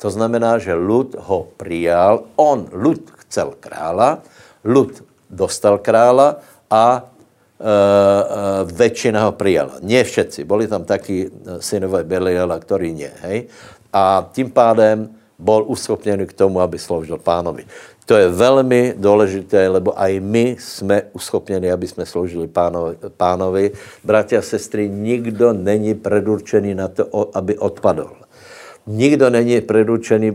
to znamená, že lud ho přijal, on, lud chcel krála, lud dostal krála a e, e, většina ho přijala. Ne všetci, byli tam taky synové Beliela, který ne, hej? A tím pádem byl uschopněný k tomu, aby sloužil pánovi. To je velmi důležité, lebo aj my jsme uschopněni, aby jsme sloužili pánovi. pánovi. Bratia a sestry, nikdo není predurčený na to, aby odpadl. Nikdo není predurčený eh,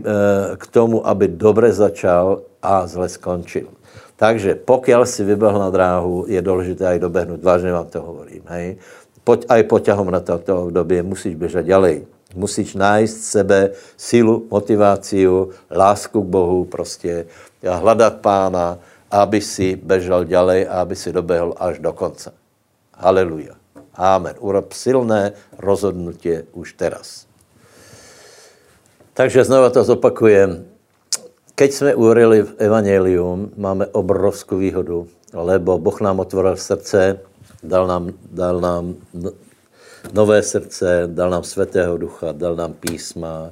k tomu, aby dobře začal a zle skončil. Takže pokud si vyběhl na dráhu, je důležité aj dobehnout. Vážně vám to hovorím. Hej? Poď, aj poťahom na toto období musíš běžet ďalej. Musíš najít sebe sílu, motiváciu, lásku k Bohu prostě hledat pána, aby si bežel ďalej a aby si dobehl až do konce. Haleluja. Amen. Urob silné rozhodnutí už teraz. Takže znova to zopakujem. Keď jsme uverili v Evangelium, máme obrovskou výhodu, lebo Boh nám otvoril srdce, dal nám, dal nám nové srdce, dal nám Svatého Ducha, dal nám písma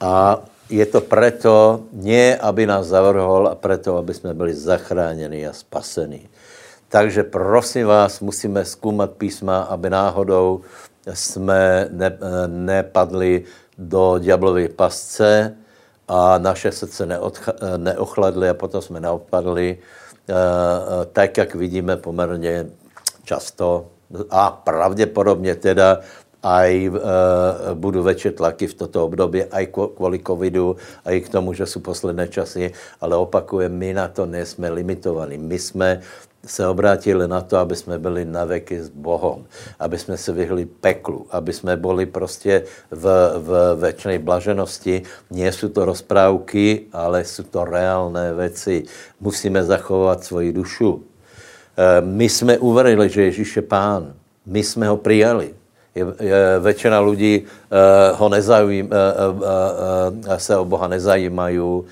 a je to preto, nie aby nás zavrhol, a preto, aby jsme byli zachráněni a spasení. Takže prosím vás, musíme zkoumat písma, aby náhodou jsme ne, nepadli do diablovej pasce a naše srdce neochladly a potom jsme neopadli, eh, tak, jak vidíme poměrně často a pravděpodobně teda aj e, budou větší tlaky v toto období, aj kvůli covidu, aj k tomu, že jsou posledné časy, ale opakujem, my na to nejsme limitovaní. My jsme se obrátili na to, aby jsme byli na veky s Bohem, aby jsme se vyhli peklu, aby jsme byli prostě v, v večné blaženosti. Nie jsou to rozprávky, ale jsou to reálné věci. Musíme zachovat svoji dušu. E, my jsme uverili, že Ježíš je pán. My jsme ho přijali je, je většina lidí uh, ho nezajím, uh, uh, uh, se o Boha nezajímají, uh, uh,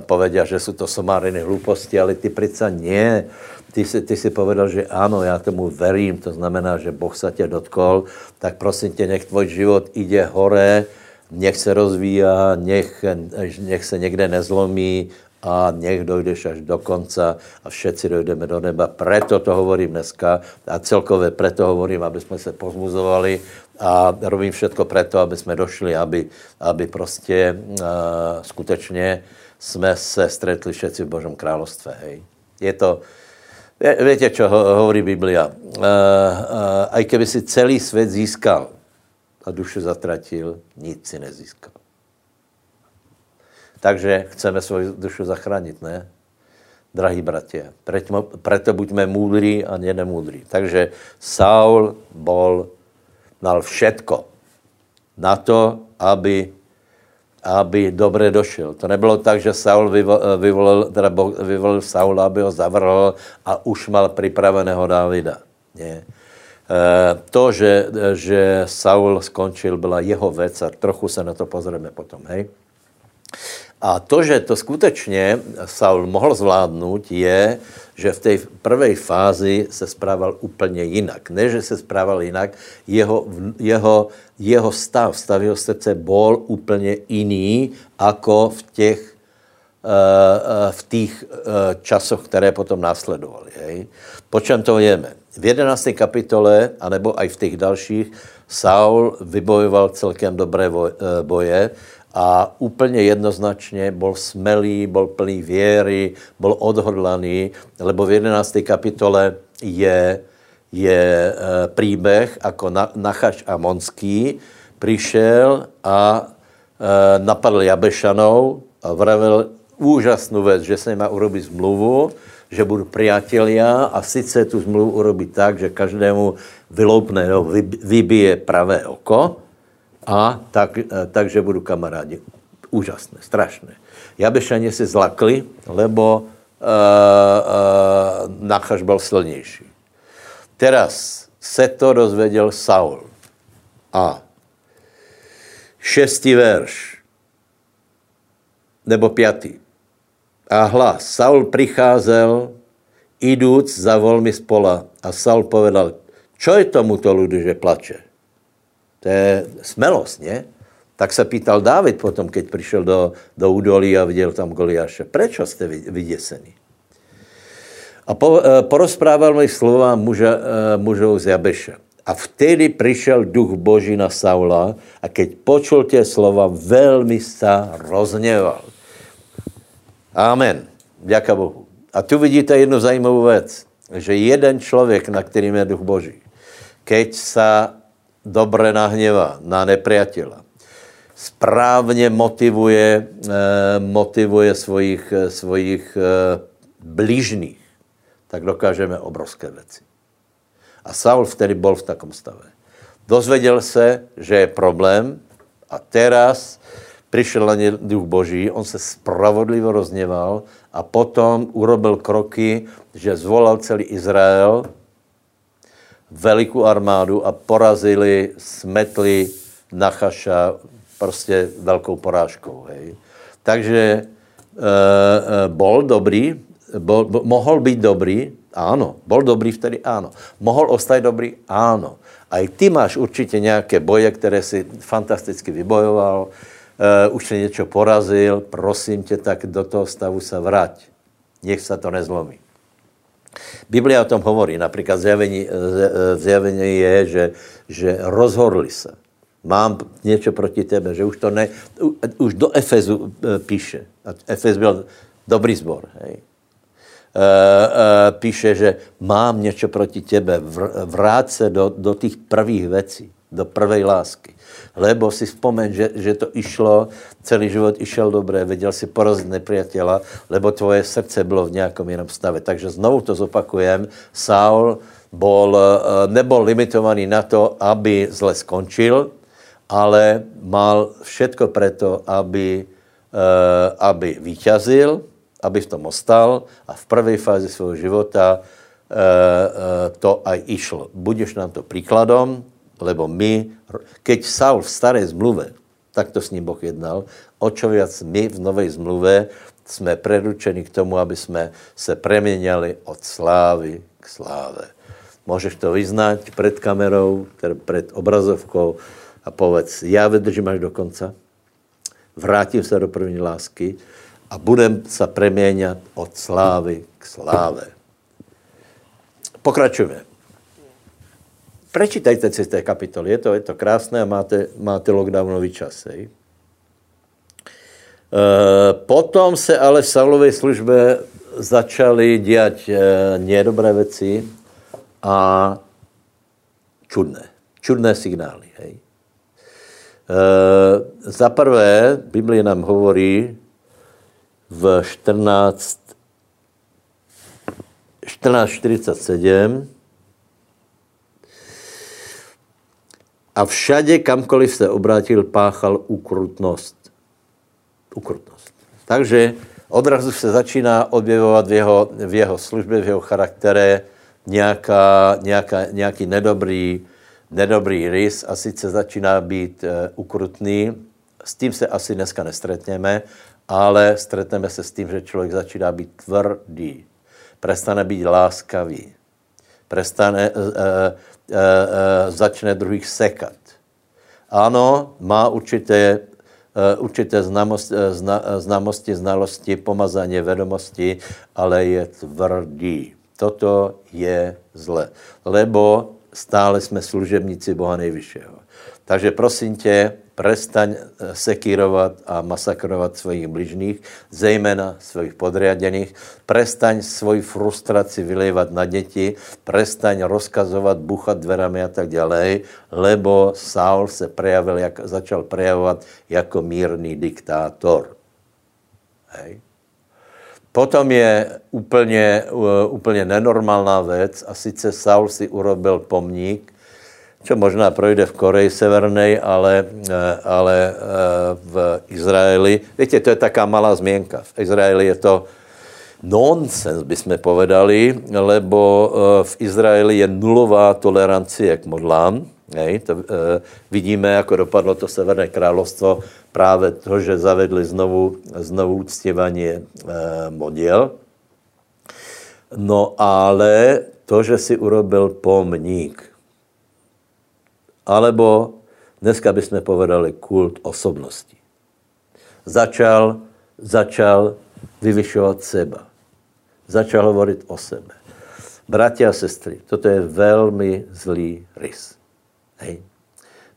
povedia, že jsou to somáriny hlouposti, ale ty přece nie. Ty si, ty si povedal, že ano, já tomu verím, to znamená, že Boh se tě dotkol, tak prosím tě, nech tvůj život ide hore, nech se rozvíjá, nech, nech se někde nezlomí, a nech dojdeš až do konca a všetci dojdeme do neba. Preto to hovorím dneska a celkově preto hovorím, aby jsme se pozmuzovali a robím všetko preto, aby jsme došli, aby, aby prostě uh, skutečně jsme se stretli všetci v Božom královstve. Hej. Je to, Víte, čo hovorí Biblia? Uh, uh, aj keby si celý svět získal a dušu zatratil, nic si nezískal. Takže chceme svoji dušu zachránit, ne? Drahí bratě, preto, preto buďme múdrí a ne nemúdrí. Takže Saul bol, mal všetko na to, aby, aby dobře došel. To nebylo tak, že Saul vyvolil, teda vyvolil Saula, aby ho zavrhl a už mal připraveného Dávida. Nie. E, to, že, že Saul skončil, byla jeho věc a trochu se na to pozrieme potom, hej. A to, že to skutečně Saul mohl zvládnout, je, že v té prvej fázi se správal úplně jinak. Ne, že se správal jinak, jeho, jeho, jeho stav, stav jeho srdce bol úplně jiný, jako v těch, eh, eh, v těch eh, časoch, které potom následovaly. Po čem to jeme? V 11. kapitole, anebo aj v těch dalších, Saul vybojoval celkem dobré boje, a úplně jednoznačně byl smelý, byl plný věry, byl odhodlaný, lebo v 11. kapitole je, je e, příběh, jako na, Nachaš Amonský přišel a e, napadl Jabešanou a vravil úžasnou věc, že se má urobit zmluvu, že budou priatelia a sice tu zmluvu urobit tak, že každému vyloupne, vybije pravé oko, a tak, eh, takže budu kamarádi. Úžasné, strašné. Jabešani si zlakli, lebo uh, uh, Nachaš byl silnější. Teraz se to dozvěděl Saul. A šestý verš, nebo pětý. A hlas, Saul přicházel, idúc za volmi z pola a Saul povedal, čo je tomuto ľudu, že plače? To je smelost, ne? Tak se pýtal Dávid potom, keď přišel do, do údolí a viděl tam Goliáše. Proč jste vyděsení? A po, e, porozprával mi slova muža, e, mužov z Jabeša. A vtedy přišel duch Boží na Saula a keď počul tě slova, velmi se rozněval. Amen. Děka Bohu. A tu vidíte jednu zajímavou věc, že jeden člověk, na kterým je duch Boží, keď se dobre nahněvá na nepriatela. Správně motivuje, eh, motivuje svojich, svojich eh, bližných, tak dokážeme obrovské věci. A Saul vtedy byl v takom stave. Dozvěděl se, že je problém a teraz přišel na ně duch Boží, on se spravodlivo rozněval a potom urobil kroky, že zvolal celý Izrael, velikou armádu a porazili, smetli Nachaša prostě velkou porážkou. Hej. Takže e, e, bol dobrý, bol, bo, mohl být dobrý, ano. Bol dobrý vtedy, ano. Mohl ostať dobrý, ano. A i ty máš určitě nějaké boje, které si fantasticky vybojoval, uh, už si něco porazil, prosím tě, tak do toho stavu se vrať. Nech se to nezlomí. Biblia o tom hovorí. Například zjavení, zjavení je, že, že rozhorli se. Mám něco proti tebe, že už to ne, už do Efezu e, píše. Efez byl dobrý zbor. Hej. Píše, že mám něco proti tebe, vrát se do, do těch prvých věcí, do prvej lásky lebo si vzpomeň, že, že to išlo, celý život išel dobré, věděl si porazit nepriatela, lebo tvoje srdce bylo v nějakom jiném stave. Takže znovu to zopakujem, Saul bol, eh, nebol limitovaný na to, aby zle skončil, ale mal všetko preto, aby, eh, aby vyťazil, aby v tom ostal a v prvej fázi svého života eh, to aj išlo. Budeš nám to príkladom, lebo my, keď Saul v staré zmluve, tak to s ním Boh jednal, o čo viac my v novej zmluve jsme preručeni k tomu, aby jsme se preměňali od slávy k sláve. Můžeš to vyznať před kamerou, před obrazovkou a povedz, já vydržím až do konca, vrátím se do první lásky a budem se preměňat od slávy k sláve. Pokračujeme. Prečítajte si té kapitoly, je to, je to krásné a máte, máte lockdownový čas. Hej. E, potom se ale v Saulovej službe začaly dělat e, nedobré věci a čudné. Čudné signály. Hej. E, za prvé, Biblia nám hovorí v 14, 1447, a všade, kamkoliv se obrátil, páchal ukrutnost. Ukrutnost. Takže odrazu se začíná objevovat v jeho, v jeho službě, v jeho charaktere nějaká, nějaká, nějaký nedobrý, nedobrý rys a sice začíná být uh, ukrutný. S tím se asi dneska nestretneme, ale stretneme se s tím, že člověk začíná být tvrdý, prestane být láskavý, prestane, uh, e, e, začne druhých sekat. Ano, má určité, e, určité znamosti, zna, znamosti, znalosti, pomazaně, vedomosti, ale je tvrdý. Toto je zle, lebo stále jsme služebníci Boha nejvyššího. Takže prosím tě, prestaň eh, sekírovat a masakrovat svých bližných, zejména svých podriadených, prestaň svoji frustraci vylejvat na děti, prestaň rozkazovat, buchat dverami a tak dále, lebo Saul se prejavil, jak, začal prejavovat jako mírný diktátor. Hej. Potom je úplně, uh, úplně nenormálná věc a sice Saul si urobil pomník čo možná projde v Koreji severnej, ale, eh, ale eh, v Izraeli. Víte, to je taká malá změnka. V Izraeli je to nonsens, bychom povedali, lebo eh, v Izraeli je nulová tolerancie k modlám. Hej, to, e, vidíme, jako dopadlo to Severné královstvo právě to, že zavedli znovu, znovu uctěvání e, modiel. No ale to, že si urobil pomník, alebo dneska bychom povedali kult osobnosti. Začal, začal vyvyšovat seba. Začal hovorit o sebe. Bratia a sestry, toto je velmi zlý rys. Hej.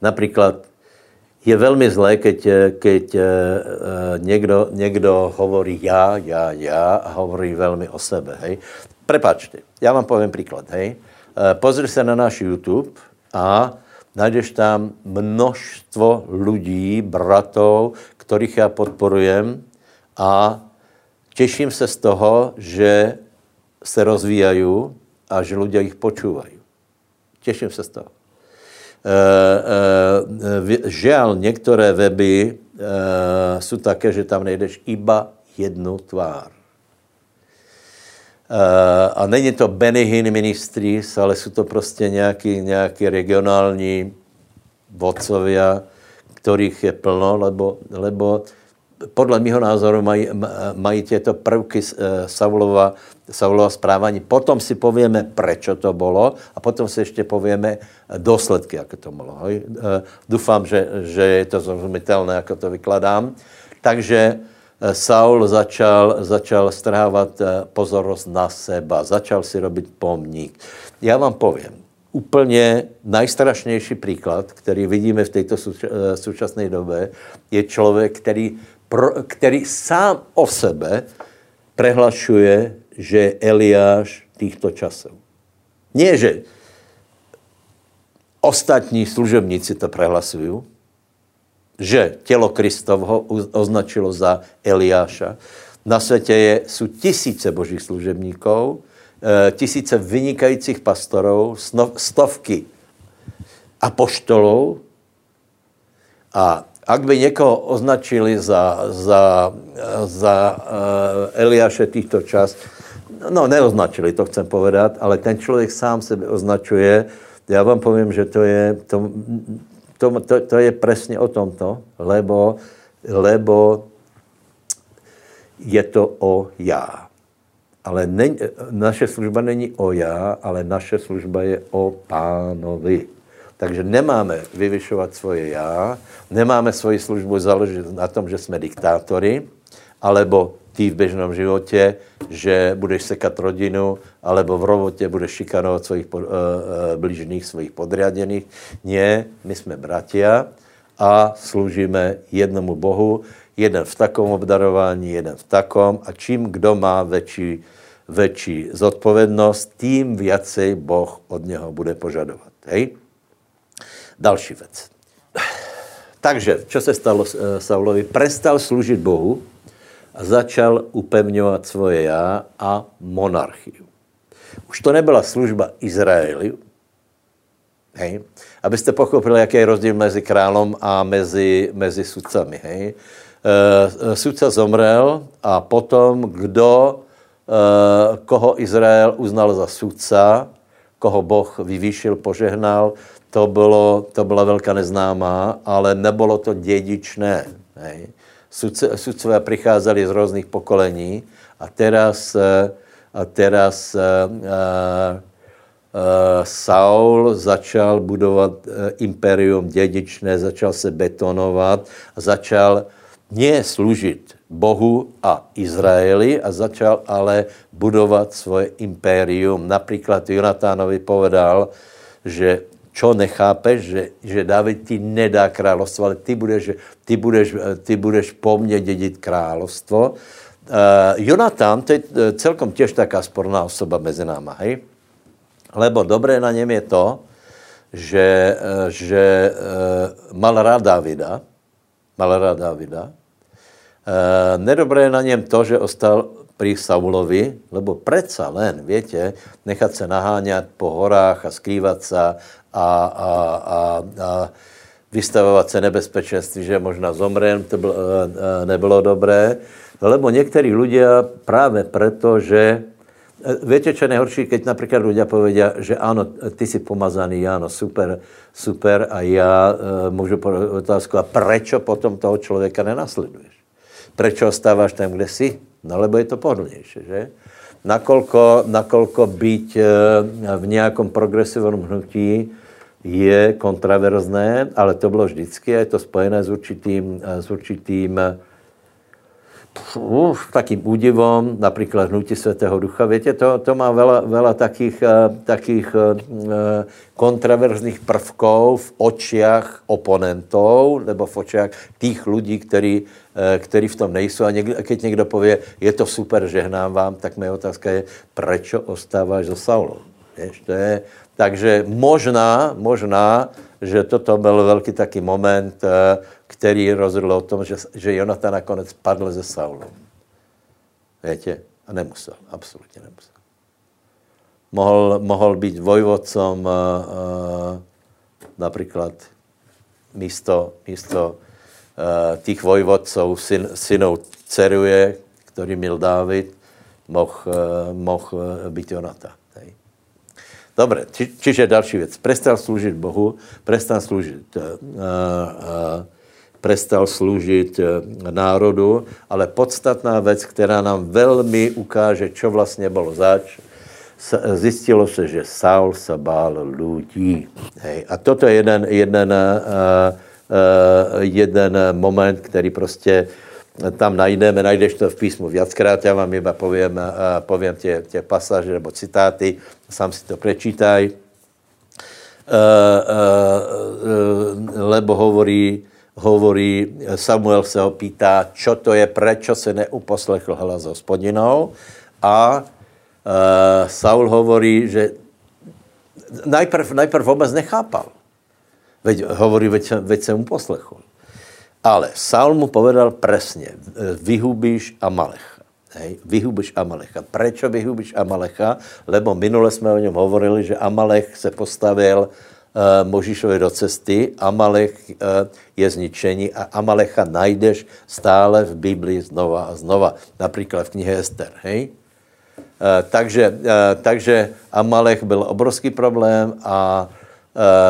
Například je velmi zlé, keď, keď uh, někdo, někdo hovorí já, já, já a hovorí velmi o sebe. Hej. Prepačte, já vám povím příklad. Hej. Uh, pozri se na náš YouTube a najdeš tam množstvo lidí, bratov, kterých já podporujem a Těším se z toho, že se rozvíjají a že lidé jich počúvají. Těším se z toho. E, e, žal, některé weby e, jsou také, že tam nejdeš iba jednu tvár. A není to Benny Ministries, ale jsou to prostě nějaký, nějaký regionální vodcovia, kterých je plno, lebo, lebo podle mého názoru mají, mají těto prvky eh, Saulova, Saulova správání. Potom si povíme, proč to bylo a potom si ještě povíme důsledky, jak to bylo. Eh, doufám, že, že je to zrozumitelné, jak to vykladám. Takže eh, Saul začal, začal strhávat pozornost na seba, začal si robit pomník. Já vám povím, úplně najstrašnější příklad, který vidíme v této současné době, je člověk, který který sám o sebe prehlašuje, že je Eliáš týchto časů. Nie, že ostatní služebníci to prehlasují, že tělo Kristovho označilo za Eliáša. Na světě je, jsou tisíce božích služebníků, eh, tisíce vynikajících pastorů, stovky apoštolů a ak by někoho označili za, za, za uh, Eliáše týchto čas, no neoznačili, to chcem povedat, ale ten člověk sám sebe označuje. Já vám povím, že to je, to, to, to, to je přesně o tomto, lebo, lebo je to o já. Ale ne, naše služba není o já, ale naše služba je o pánovi. Takže nemáme vyvyšovat svoje já, nemáme svoji službu založit na tom, že jsme diktátory, alebo ty v běžném životě, že budeš sekat rodinu, alebo v robotě budeš šikanovat svých uh, uh, blížných, svých podriadených. Ne, my jsme bratia a sloužíme jednomu Bohu, jeden v takom obdarování, jeden v takom a čím kdo má větší, větší zodpovědnost, tím viacej Boh od něho bude požadovat. Hej? Další věc. Takže, co se stalo eh, Saulovi? Prestal služit Bohu začal upevňovat svoje já a monarchii. Už to nebyla služba Izraeli, hej? abyste pochopili, jaký je rozdíl mezi králem a mezi, mezi sudcami. Hej? E, sudca zomrel a potom, kdo, e, koho Izrael uznal za sudca, koho Boh vyvýšil, požehnal, to, bylo, to byla velká neznámá, ale nebylo to dědičné. Hej. Sudcové přicházeli z různých pokolení a teraz, eh, a teraz uh, uh, Saul začal budovat imperium dědičné, začal se betonovat a začal nie služit Bohu a Izraeli a začal ale budovat svoje impérium. Například Jonatánovi povedal, že čo nechápeš, že, že David ti nedá královstvo, ale ty budeš, ty budeš, ty budeš po mně dědit královstvo. Uh, Jonatán, to je eh, celkom těž taká sporná osoba mezi náma, hej? Lebo dobré na něm je to, že, uh, že uh, mal rád Davida, mal rád Davida. Uh, nedobré na něm to, že ostal pri Saulovi, lebo predsa len, viete, nechat se naháňat po horách a skrývat se a, a, a, a vystavovat se nebezpečenství, že možná zomrem, to bylo, nebylo dobré. Lebo někteří lidé právě proto, že Víte, čo je nejhorší, keď například lidé povedia, že ano, ty jsi pomazaný, ano, super, super, a já e, můžu otázku, a prečo potom toho člověka nenasleduješ? Prečo ostáváš tam, kde jsi? No, lebo je to pohodlnější, že? Nakolko, nakolko být eh, v nějakom progresivním hnutí je kontraverzné, ale to bylo vždycky a je to spojené s určitým, eh, s určitým uf, takým údivom, například hnutí Svatého Ducha. Víte, to, to má vela, vela takých, eh, takých kontraverzních prvků v očiach oponentů nebo v očiach těch lidí, kteří Eh, který v tom nejsou. A někdo, keď někdo pově, je to super, žehnám vám, tak moje otázka je, proč ostáváš za Saulou? Víš, to je, takže možná, možná, že toto byl velký taký moment, eh, který rozhodl o tom, že, že Jonatan nakonec padl ze Saulou. Viete? A nemusel, absolutně nemusel. Mohl, mohl být vojvodcom uh, uh, například místo, místo uh, těch vojvodců syn, synou Ceruje, který měl Dávid, mohl, uh, mohl být Jonata. Hej. Dobre, či, čiže další věc. Prestal sloužit Bohu, prestal sloužit uh, uh, prestal sloužit národu, ale podstatná věc, která nám velmi ukáže, čo vlastně bylo zač, zjistilo se, že Saul se bál lidí. A toto je jeden, jeden, uh, jeden moment, který prostě tam najdeme, najdeš to v písmu viackrát, já vám iba povím, uh, povím tě, tě pasáže nebo citáty, sám si to prečítaj. Uh, lebo hovorí, hovorí, Samuel se ho pýtá, čo to je, prečo se neuposlechl hlas hospodinou a Saul hovorí, že najprv, najprv vůbec nechápal. Veď, hovorí, veď, veď se mu poslechl. Ale Saul mu povedal presně, vyhubíš Amalecha. Hej, vyhubíš Amalecha. Prečo vyhubíš Amalecha? Lebo minule jsme o něm hovorili, že Amalech se postavil uh, Možišovi do cesty, Amalek uh, je zničení a Amalecha najdeš stále v Biblii znova a znova. Například v knihe Ester. Hej? Uh, takže, uh, takže Amalek byl obrovský problém a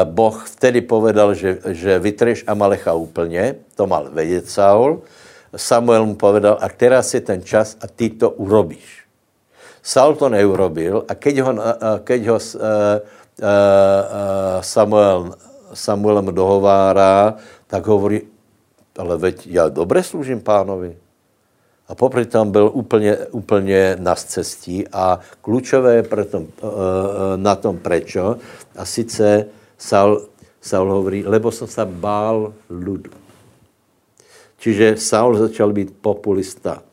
Boh vtedy povedal, že, že vytreš Amalecha úplně, to mal vědět Saul. Samuel mu povedal, a teraz je ten čas a ty to urobíš. Saul to neurobil a keď ho, keď ho Eh, eh, Samuel, Samuel mu dohovárá, tak hovorí, ale veď já dobře služím pánovi. A popri tom byl úplně, úplně na cestí a klíčové je eh, na tom prečo. A sice Saul, Saul hovorí, lebo jsem se bál ludu. Čiže Saul začal být populista.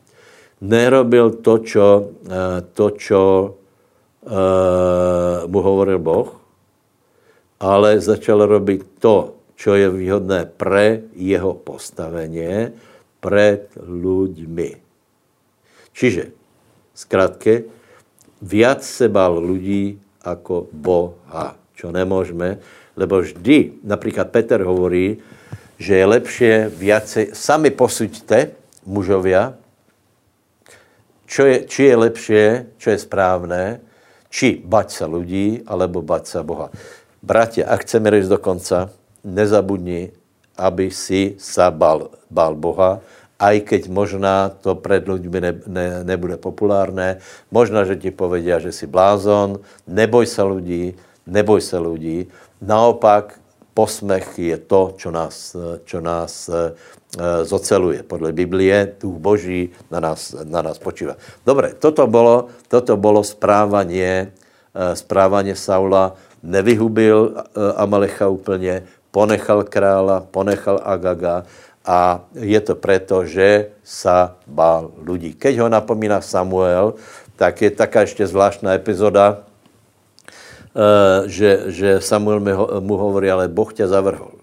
Nerobil to, čo, to, čo uh, mu hovoril Boh, ale začal robiť to, čo je výhodné pre jeho postavenie pred ľuďmi. Čiže, zkrátke, viac se bál ľudí ako Boha, čo nemôžeme, lebo vždy, napríklad Peter hovorí, že je lepšie viacej, sami posuďte, mužovia, čo je, či je lepšie, čo je správné, či bať sa ľudí, alebo bať sa Boha. Bratia, ak chceme ísť do konca, nezabudni, aby si sa bal, bal Boha, aj keď možná to pred ľuďmi ne, ne, nebude populárné, možná, že ti povedia, že si blázon, neboj sa ľudí, neboj sa ľudí. Naopak, posmech je to, čo nás, čo nás e, zoceluje. Podle Biblie duch Boží na nás, na nás počíva. Dobre, toto bolo, toto bolo správanie, e, správanie Saula nevyhubil eh, Amalecha úplně, ponechal krála, ponechal Agaga a je to proto, že sa bál ľudí. Keď ho napomíná Samuel, tak je taká ještě zvláštna epizoda, eh, že, že Samuel mu hovorí, ale Boh tě zavrhol.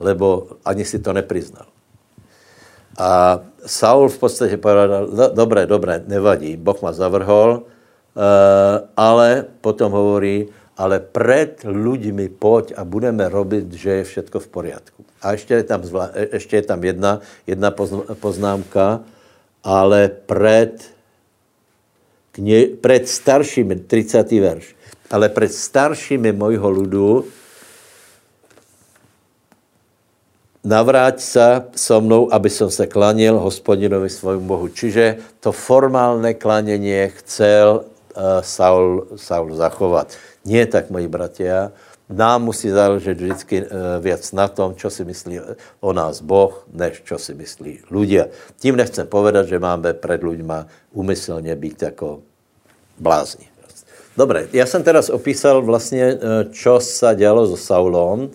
Lebo ani si to nepriznal. A Saul v podstatě povedal, no, dobré, dobré, nevadí, Boh ma zavrhol, Eh, ale potom hovorí, ale před lidmi pojď a budeme robit, že je všetko v poriadku. A ještě je tam, zvla, e, ještě je tam jedna, jedna poznámka, ale před, před staršími, 30. verš, ale před staršími mojho ludu navráť se so mnou, aby som se klanil hospodinovi svojmu Bohu. Čiže to formálne klanění chcel Eh, Saul, Saul zachovat. Nie tak, moji bratia. Nám musí záležet vždycky eh, věc na tom, čo si myslí o nás Boh, než čo si myslí ľudia. Tím nechcem povedat, že máme před ľuďma úmyslně být jako blázni. Dobre, já jsem teraz opísal vlastně, eh, čo sa dělo so Saulom.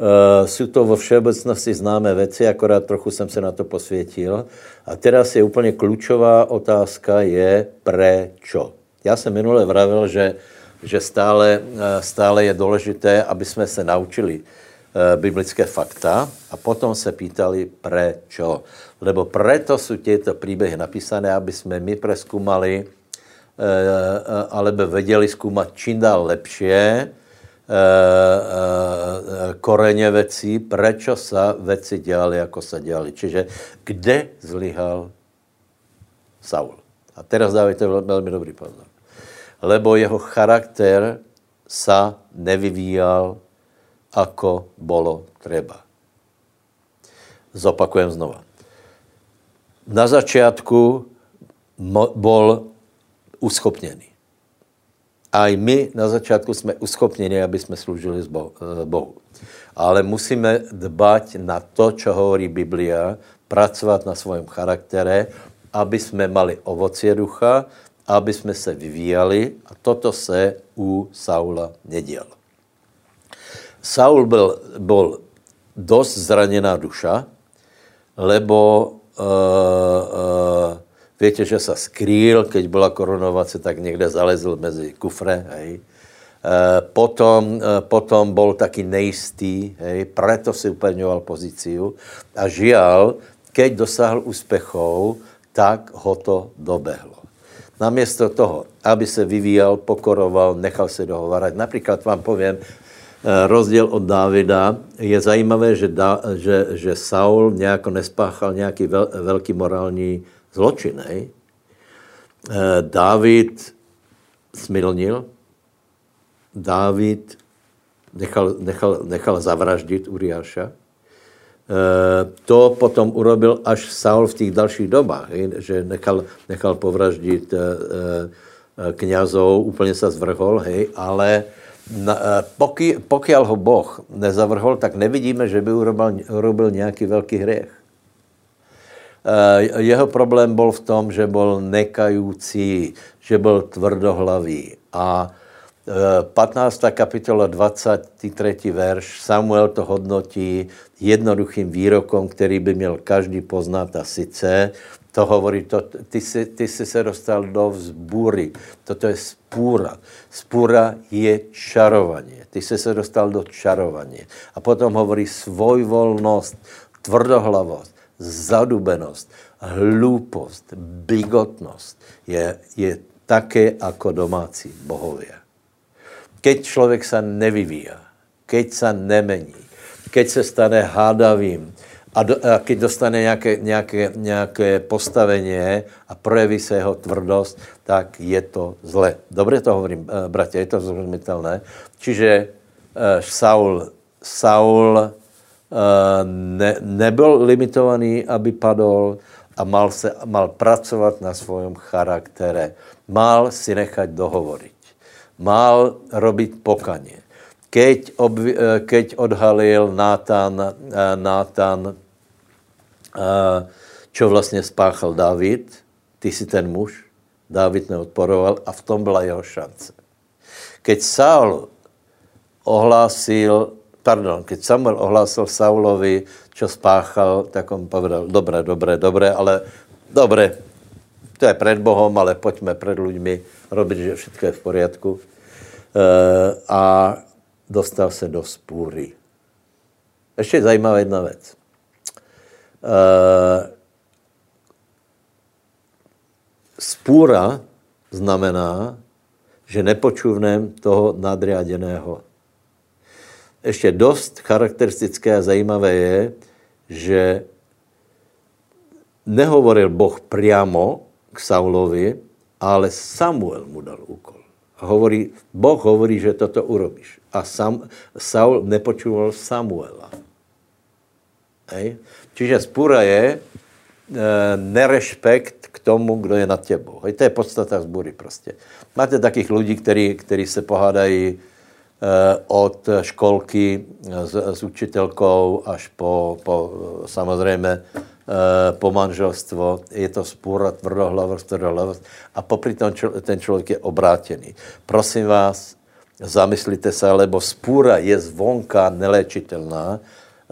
Uh, jsou to vo všeobecnosti známé věci, akorát trochu jsem se na to posvětil. A teraz je úplně klíčová otázka je prečo. Já jsem minule vravil, že, že stále, eh, stále je důležité, aby jsme se naučili biblické fakta a potom se pýtali, prečo. Lebo preto jsou těto příběhy napísané, aby jsme my preskúmali, alebo vedeli zkoumat čím dál lepšie, koreně vecí, prečo sa veci dělali, jako se dělali. Čiže kde zlyhal Saul? A teraz dávajte velmi dobrý pozor. Lebo jeho charakter sa nevyvíjal, ako bolo treba. Zopakujem znova. Na začátku bol uschopněný. A i my na začátku jsme uschopněni, aby jsme slúžili eh, Bohu. Ale musíme dbať na to, čo hovorí Biblia, pracovat na svém charaktere, aby jsme mali ovocie ducha, aby jsme se vyvíjali a toto se u Saula nedělo. Saul byl, byl dost zraněná duša, lebo uh, uh, Víte, že se skrýl, keď byla korunovace, tak někde zalezl mezi kufre, hej. E, potom, potom bol taky nejistý, hej, preto si upevňoval pozíciu a žial, keď dosáhl úspěchov, tak ho to dobehlo. Namiesto toho, aby se vyvíjal, pokoroval, nechal se dohovarať. Například vám povím, e, rozdíl od Dávida. Je zajímavé, že, da, že, že Saul nějak nespáchal nějaký vel, velký morální zločin. Eh, Dávid smilnil, Dávid nechal, nechal, nechal zavraždit Uriáša. Eh, to potom urobil až Saul v těch dalších dobách, že nechal, nechal povraždit eh, kňazov, úplně se zvrhol, hej, ale na, poky, ho Boh nezavrhol, tak nevidíme, že by urobil, urobil nějaký velký hriech. Eh, jeho problém byl v tom, že byl nekající, že byl tvrdohlavý. A 15. Eh, kapitola 23. verš, Samuel to hodnotí jednoduchým výrokom, který by měl každý poznat a sice, to hovorí, to, ty, jsi, ty jsi se dostal do vzbůry. Toto je spůra. Spůra je čarovaně. Ty jsi se dostal do čarovaně. A potom hovorí svojvolnost, tvrdohlavost zadubenost, hloupost, bigotnost je, je také jako domácí bohově. Keď člověk se nevyvíjí, keď se nemení, keď se stane hádavým a, do, a keď dostane nějaké, nějaké, nějaké postavení a projeví se jeho tvrdost, tak je to zle. Dobře to hovorím, eh, bratě, je to zrozumitelné. Čiže uh, Saul, Saul Eh, ne, nebyl limitovaný, aby padol a mal, se, mal pracovat na svém charaktere. Mal si nechat dohovoriť. Mal robiť pokaně. Keď, obvi, eh, keď odhalil Nátan, eh, Nátan, čo vlastně spáchal David, ty si ten muž, David neodporoval a v tom byla jeho šance. Keď Saul ohlásil pardon, keď Samuel ohlásil Saulovi, čo spáchal, tak on povedal, dobré, dobré, dobré, ale dobré, to je před Bohom, ale pojďme před lidmi robit, že všechno je v poriadku. E, a dostal se do spůry. Ještě zajímavá jedna věc. E, spůra znamená, že nepočuvnem toho nadriadeného ještě dost charakteristické a zajímavé je, že nehovoril Boh priamo k Saulovi, ale Samuel mu dal úkol. Hovorí, boh hovorí, že toto urobíš. A Sam, Saul nepočúval Samuela. Hej. Čiže spůra je e, nerešpekt k tomu, kdo je nad tebou. Hej. To je podstata zbury prostě. Máte takých lidí, kteří se pohádají Eh, od školky s, s učitelkou až po, po samozřejmě eh, po manželstvo. Je to spůra tvrdohlavost, tvrdohlavost. A popri tom ten člověk je obrátěný. Prosím vás, zamyslite se, lebo spůra je zvonka neléčitelná.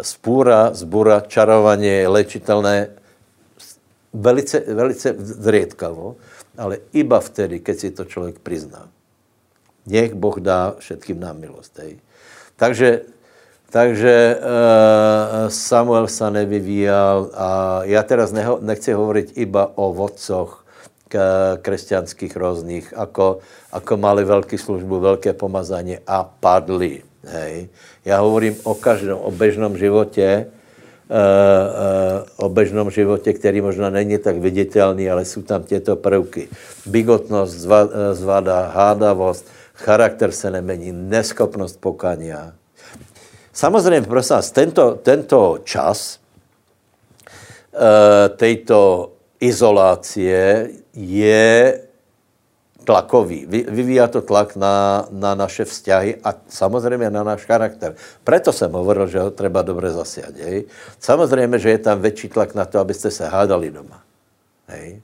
Spůra, zbura, čarování je léčitelné velice, velice zriedkavo, ale iba vtedy, keď si to člověk prizná. Nech Boh dá všetkým nám milost. Hej. Takže Takže uh, Samuel sa nevyvíjal a já teraz neho, nechci hovoriť iba o vodcoch kresťanských různých, ako, ako mali velký službu, velké pomazání a padli. Hej. Já hovorím o každém, o bežnom životě, uh, uh, o bežnom životě, který možná není tak viditelný, ale jsou tam těto prvky. Bigotnost, zva, zvada, hádavost, charakter se nemení, neschopnost pokania. Samozřejmě, prosím vás, tento, tento čas uh, tejto izolácie je tlakový. Vyvíjá to tlak na, na naše vzťahy a samozřejmě na náš charakter. Proto jsem hovoril, že ho treba dobře zasiať. Hej. Samozřejmě, že je tam větší tlak na to, abyste se hádali doma. Hej.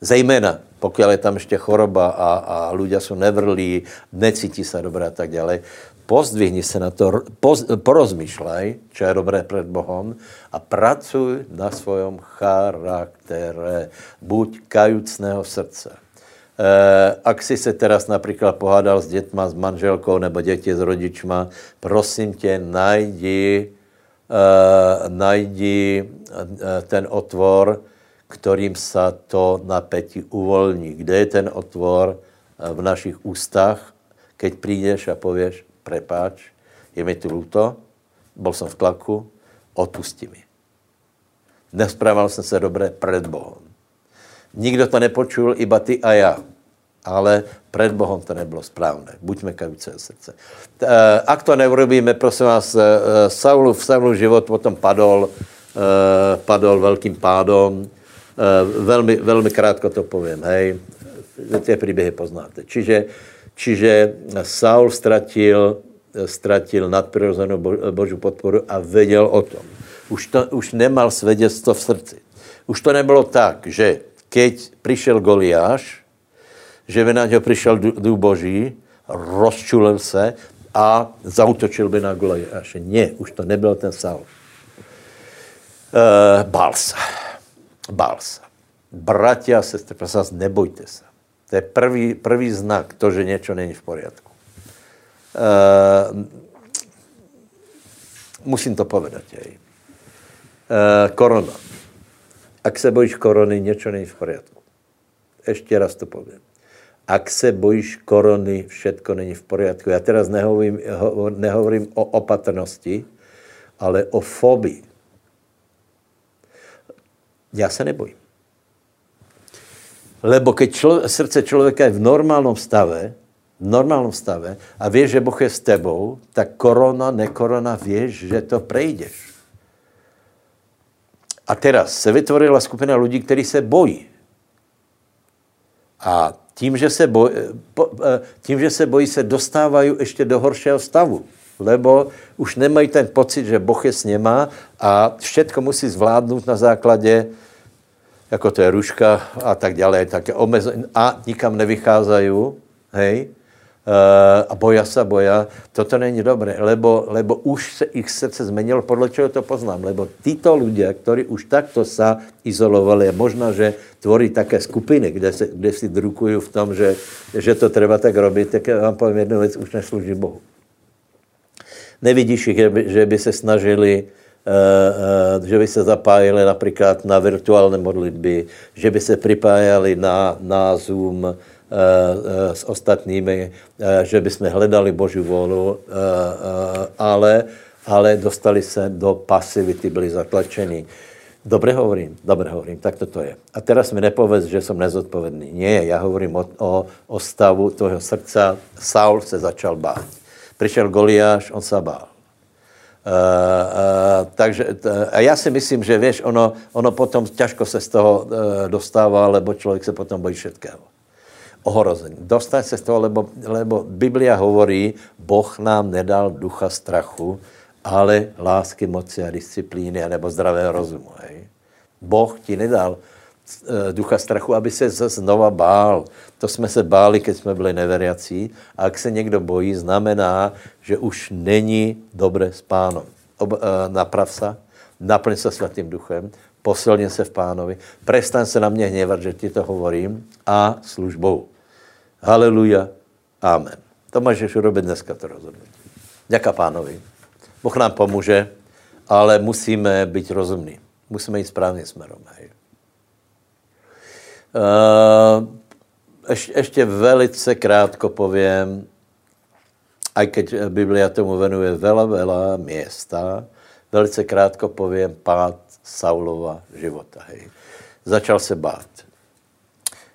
Zejména, pokud je tam ještě choroba a, a ľudia jsou nevrlí, necítí se dobře a tak dále, pozdvihni se na to, poz, porozmýšlej, čo je dobré před Bohem a pracuj na svojom charaktere. Buď kajucného srdce. E, ak si se teraz například pohádal s dětma, s manželkou nebo děti s rodičma, prosím tě, najdi, e, najdi e, ten otvor, kterým se to napětí uvolní. Kde je ten otvor v našich ústach, keď přijdeš a pověš, prepáč, je mi tu lúto, bol som v tlaku, odpusti mi. Nesprával jsem se dobře před Bohem. Nikdo to nepočul, iba ty a já. Ale před Bohem to nebylo správné. Buďme kavice srdce. E, ak to neurobíme, prosím vás, e, Saulu, v Saulu život potom padol, e, padol velkým pádom. Velmi, velmi krátko to povím, hej. Ty příběhy poznáte. Čiže Čiže Saul ztratil, ztratil nadprirozenou boží podporu a věděl o tom. Už, to, už nemal svědectvo v srdci. Už to nebylo tak, že keď přišel Goliáš, že by na něho přišel duch boží, rozčulil se a zautočil by na Goliáše. Ne, už to nebyl ten Saul. Bál se. Bál se. Bratia a sestry, prosím vás, nebojte se. To je prvý, prvý znak, to, že něco není v poriadku. Uh, musím to povedat. Jej. Uh, korona. Ak se bojíš korony, něco není v poriadku. Ještě raz to povím. Ak se bojíš korony, všetko není v poriadku. Já teraz nehovorím, ho, nehovorím o opatrnosti, ale o fobii. Já se nebojím. Lebo keď člo, srdce člověka je v normálnom stave, v normálnom stave a vieš, že Boh je s tebou, tak korona, nekorona, vieš, že to prejdeš. A teraz se vytvorila skupina lidí, kteří se bojí. A tím, že se bojí, e, tím, že se bojí, se dostávají ještě do horšího stavu. Lebo už nemají ten pocit, že Boh je s něma a všetko musí zvládnout na základě jako to je ruška a tak dále, tak omezen, a nikam nevycházají, hej, uh, a boja se, boja, toto není dobré, lebo, lebo už se ich srdce zmenilo, podle čeho to poznám, lebo títo lidé, kteří už takto se izolovali, možná, že tvorí také skupiny, kde, se, kde si drukují v tom, že, že to treba tak robit, tak já vám povím jednu věc, už neslouží Bohu. Nevidíš že by, že by se snažili že by se zapájili například na virtuální modlitby, že by se připájali na, na Zoom eh, s ostatními, že by jsme hledali Boží volu, ale, ale dostali se do pasivity, byli zatlačeni. Dobře hovorím, dobře hovorím, tak to je. A teraz mi nepověz, že jsem nezodpovědný. Ne, já hovorím o, o, o stavu tvého srdca. Saul se začal bát. Přišel Goliáš, on se bál. Uh, uh, takže uh, a já si myslím, že víš, ono, ono potom těžko se z toho uh, dostává, lebo člověk se potom bojí všetkého. Ohrození. Dostane se z toho, lebo, lebo Biblia hovorí, Boh nám nedal ducha strachu, ale lásky, moci a disciplíny, nebo zdravého rozumu. Hej. Boh ti nedal ducha strachu, aby se znova bál. To jsme se báli, když jsme byli neveriací. A jak se někdo bojí, znamená, že už není dobré s pánom. Ob, uh, naprav se, naplň se svatým duchem, posilně se v pánovi, prestaň se na mě hněvat, že ti to hovorím, a službou. Haleluja, amen. To můžeš urobit dneska to rozhodnutí. Děka pánovi Boh nám pomůže, ale musíme být rozumní. Musíme jít správným směrem. Uh, ještě, ještě velice krátko povím, aj keď Biblia tomu venuje veľa, veľa města, velice krátko povím pád Saulova života. Hej. Začal se bát.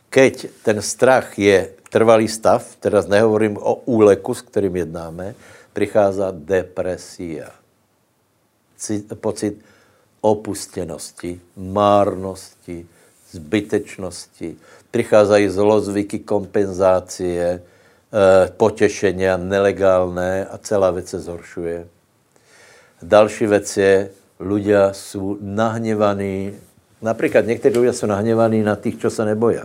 Keď ten strach je trvalý stav, teraz nehovorím o úleku, s kterým jednáme, přichází depresia. Pocit opustěnosti, márnosti, zbytečnosti. Přicházají zlozvyky, kompenzácie, eh, potěšení nelegálné a celá věc se zhoršuje. Další věc je, ľudia jsou nahněvaní, například někteří lidé jsou nahněvaní na těch, co se neboja.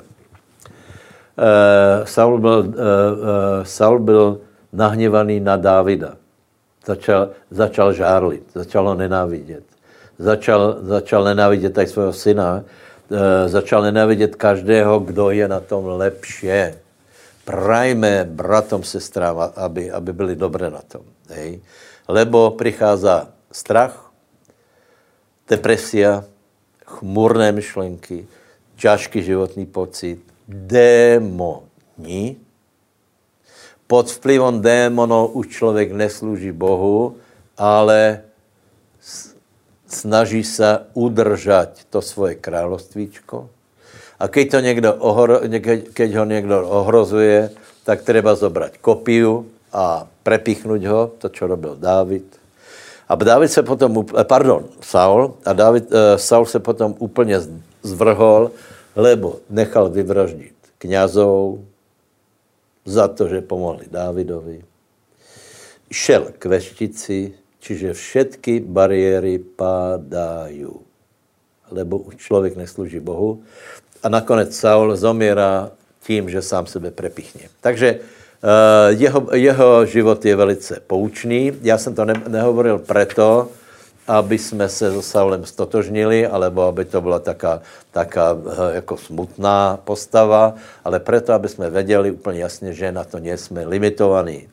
Uh, Saul, byl, uh, Saul byl nahněvaný na Dávida. Začal, začal žárlit, začal ho nenávidět. Začal, začal nenávidět tak svého syna, začal nenávidět každého, kdo je na tom lepší. Prajme bratom, sestrám, aby, aby byli dobré na tom. Hej? Lebo přichází strach, depresia, chmurné myšlenky, ťažký životní pocit, démoni. Pod vplyvom démonov už člověk neslouží Bohu, ale snaží se udržať to svoje královstvíčko. A keď, to někdo ohro, keď ho někdo ohrozuje, tak treba zobrať kopiu a prepichnuť ho, to, čo robil Dávid. A Dávid se potom, eh, pardon, Saul, a David, uh, Saul se potom úplně zvrhol, lebo nechal vyvraždit kňazov za to, že pomohli Dávidovi. Šel k veštici, čiže všetky bariéry padají, lebo už člověk neslouží Bohu. A nakonec Saul zomírá tím, že sám sebe prepichne. Takže uh, jeho, jeho život je velice poučný. Já jsem to ne, nehovoril preto, aby jsme se so Saulem stotožnili, alebo aby to byla taká, taká eh, jako smutná postava, ale proto, aby jsme věděli úplně jasně, že na to nejsme limitovaní.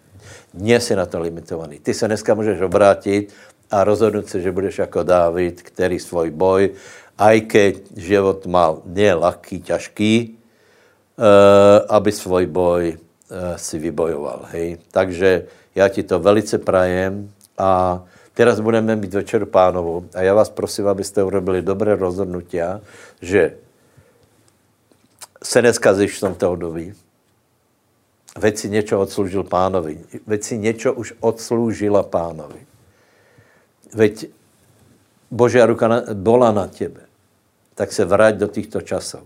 Dnes je na to limitovaný. Ty se dneska můžeš obrátit a rozhodnout se, že budeš jako Dávid, který svůj boj, aj keď život mal nie ľahký, ťažký, uh, aby svůj boj uh, si vybojoval. Hej? Takže já ti to velice prajem a Teraz budeme mít večer pánovu a já vás prosím, abyste urobili dobré rozhodnutí, že se neskazíš v tomto období. Veď si něco odsloužil pánovi. Veď si něco už odsloužila pánovi. Veď Božia ruka na, bola na tebe. Tak se vrať do těchto časů.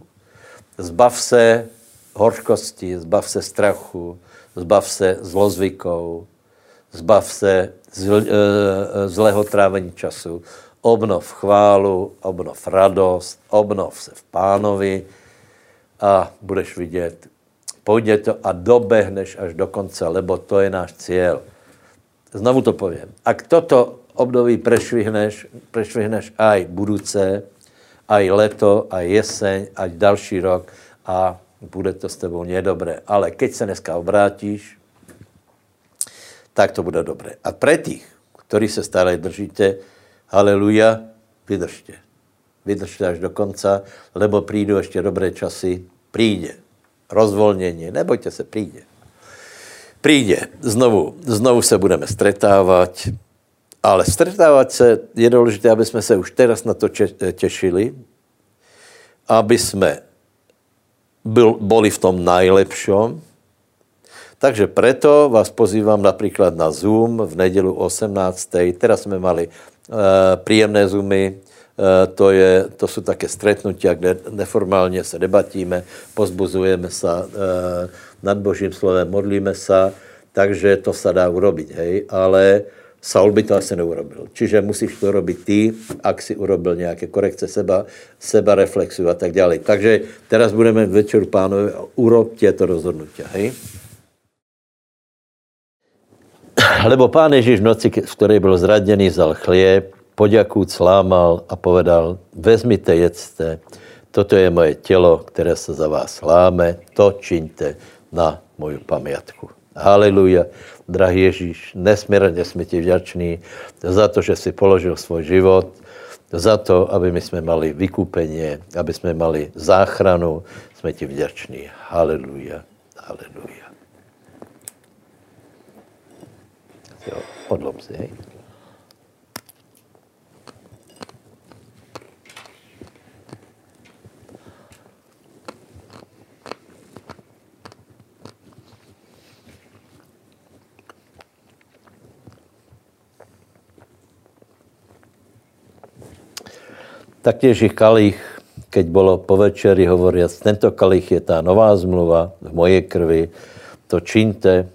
Zbav se horškosti, zbav se strachu, zbav se zlozvykov, zbav se zl, e, zlého trávení času, obnov chválu, obnov radost, obnov se v pánovi a budeš vidět, půjde to a dobehneš až do konce, lebo to je náš cíl. Znovu to povím. Ak toto období prešvihneš, prešvihneš aj budouce, aj leto, aj jeseň, aj další rok a bude to s tebou nedobré. Ale keď se dneska obrátíš, tak to bude dobré. A pre tých, ktorí se stále držíte, haleluja, vydržte. Vydržte až do konca, lebo prídu ještě dobré časy. Príde. Rozvolnění. Nebojte se, príde. Príde. Znovu, znovu se budeme stretávat. Ale stretávat se je důležité, aby jsme se už teraz na to těšili, aby jsme byl, boli v tom najlepšom, takže preto vás pozývám například na Zoom v nedělu 18. Teraz jsme mali uh, příjemné Zoomy, to, je, to jsou také stretnutia, kde neformálně se debatíme, pozbuzujeme se uh, nad Božím slovem, modlíme se, takže to se dá urobiť, hej, ale Saul by to asi neurobil. Čiže musíš to robit ty, ak si urobil nějaké korekce seba, seba reflexu a tak dále. Takže teraz budeme večer pánovi, urobte to rozhodnutí, hej. Lebo pán Ježíš v noci, v které byl zraděný, vzal chlieb, poděkud slámal a povedal, vezmite, jedzte, toto je moje tělo, které se za vás láme, to čiňte na moju pamiatku. Haleluja. Drahý Ježíš, nesmírně jsme ti vďační za to, že si položil svůj život, za to, aby my jsme mali vykupení, aby jsme mali záchranu. Jsme ti vďační. Haleluja. Haleluja. Jo, odlom si, hej. Taktiež ich kalich, keď bolo po večeri hovoriac, tento kalich je tá nová zmluva v mojej krvi, to činte,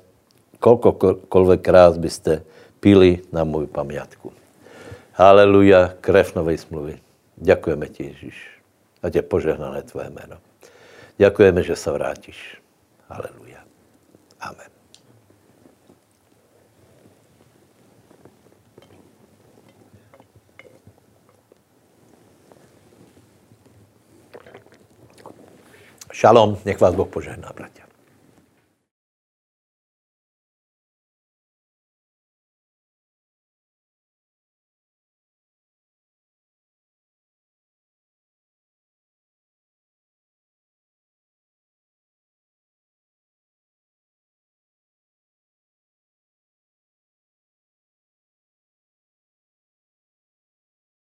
koľkokoľvek krát by ste pili na moju pamiatku. Haleluja, krev novej smluvy. Ďakujeme ti, Ježiš. A tě požehnané tvoje jméno. Ďakujeme, že sa vrátiš. Haleluja. Amen. Šalom, nech vás Boh požehná, bratia.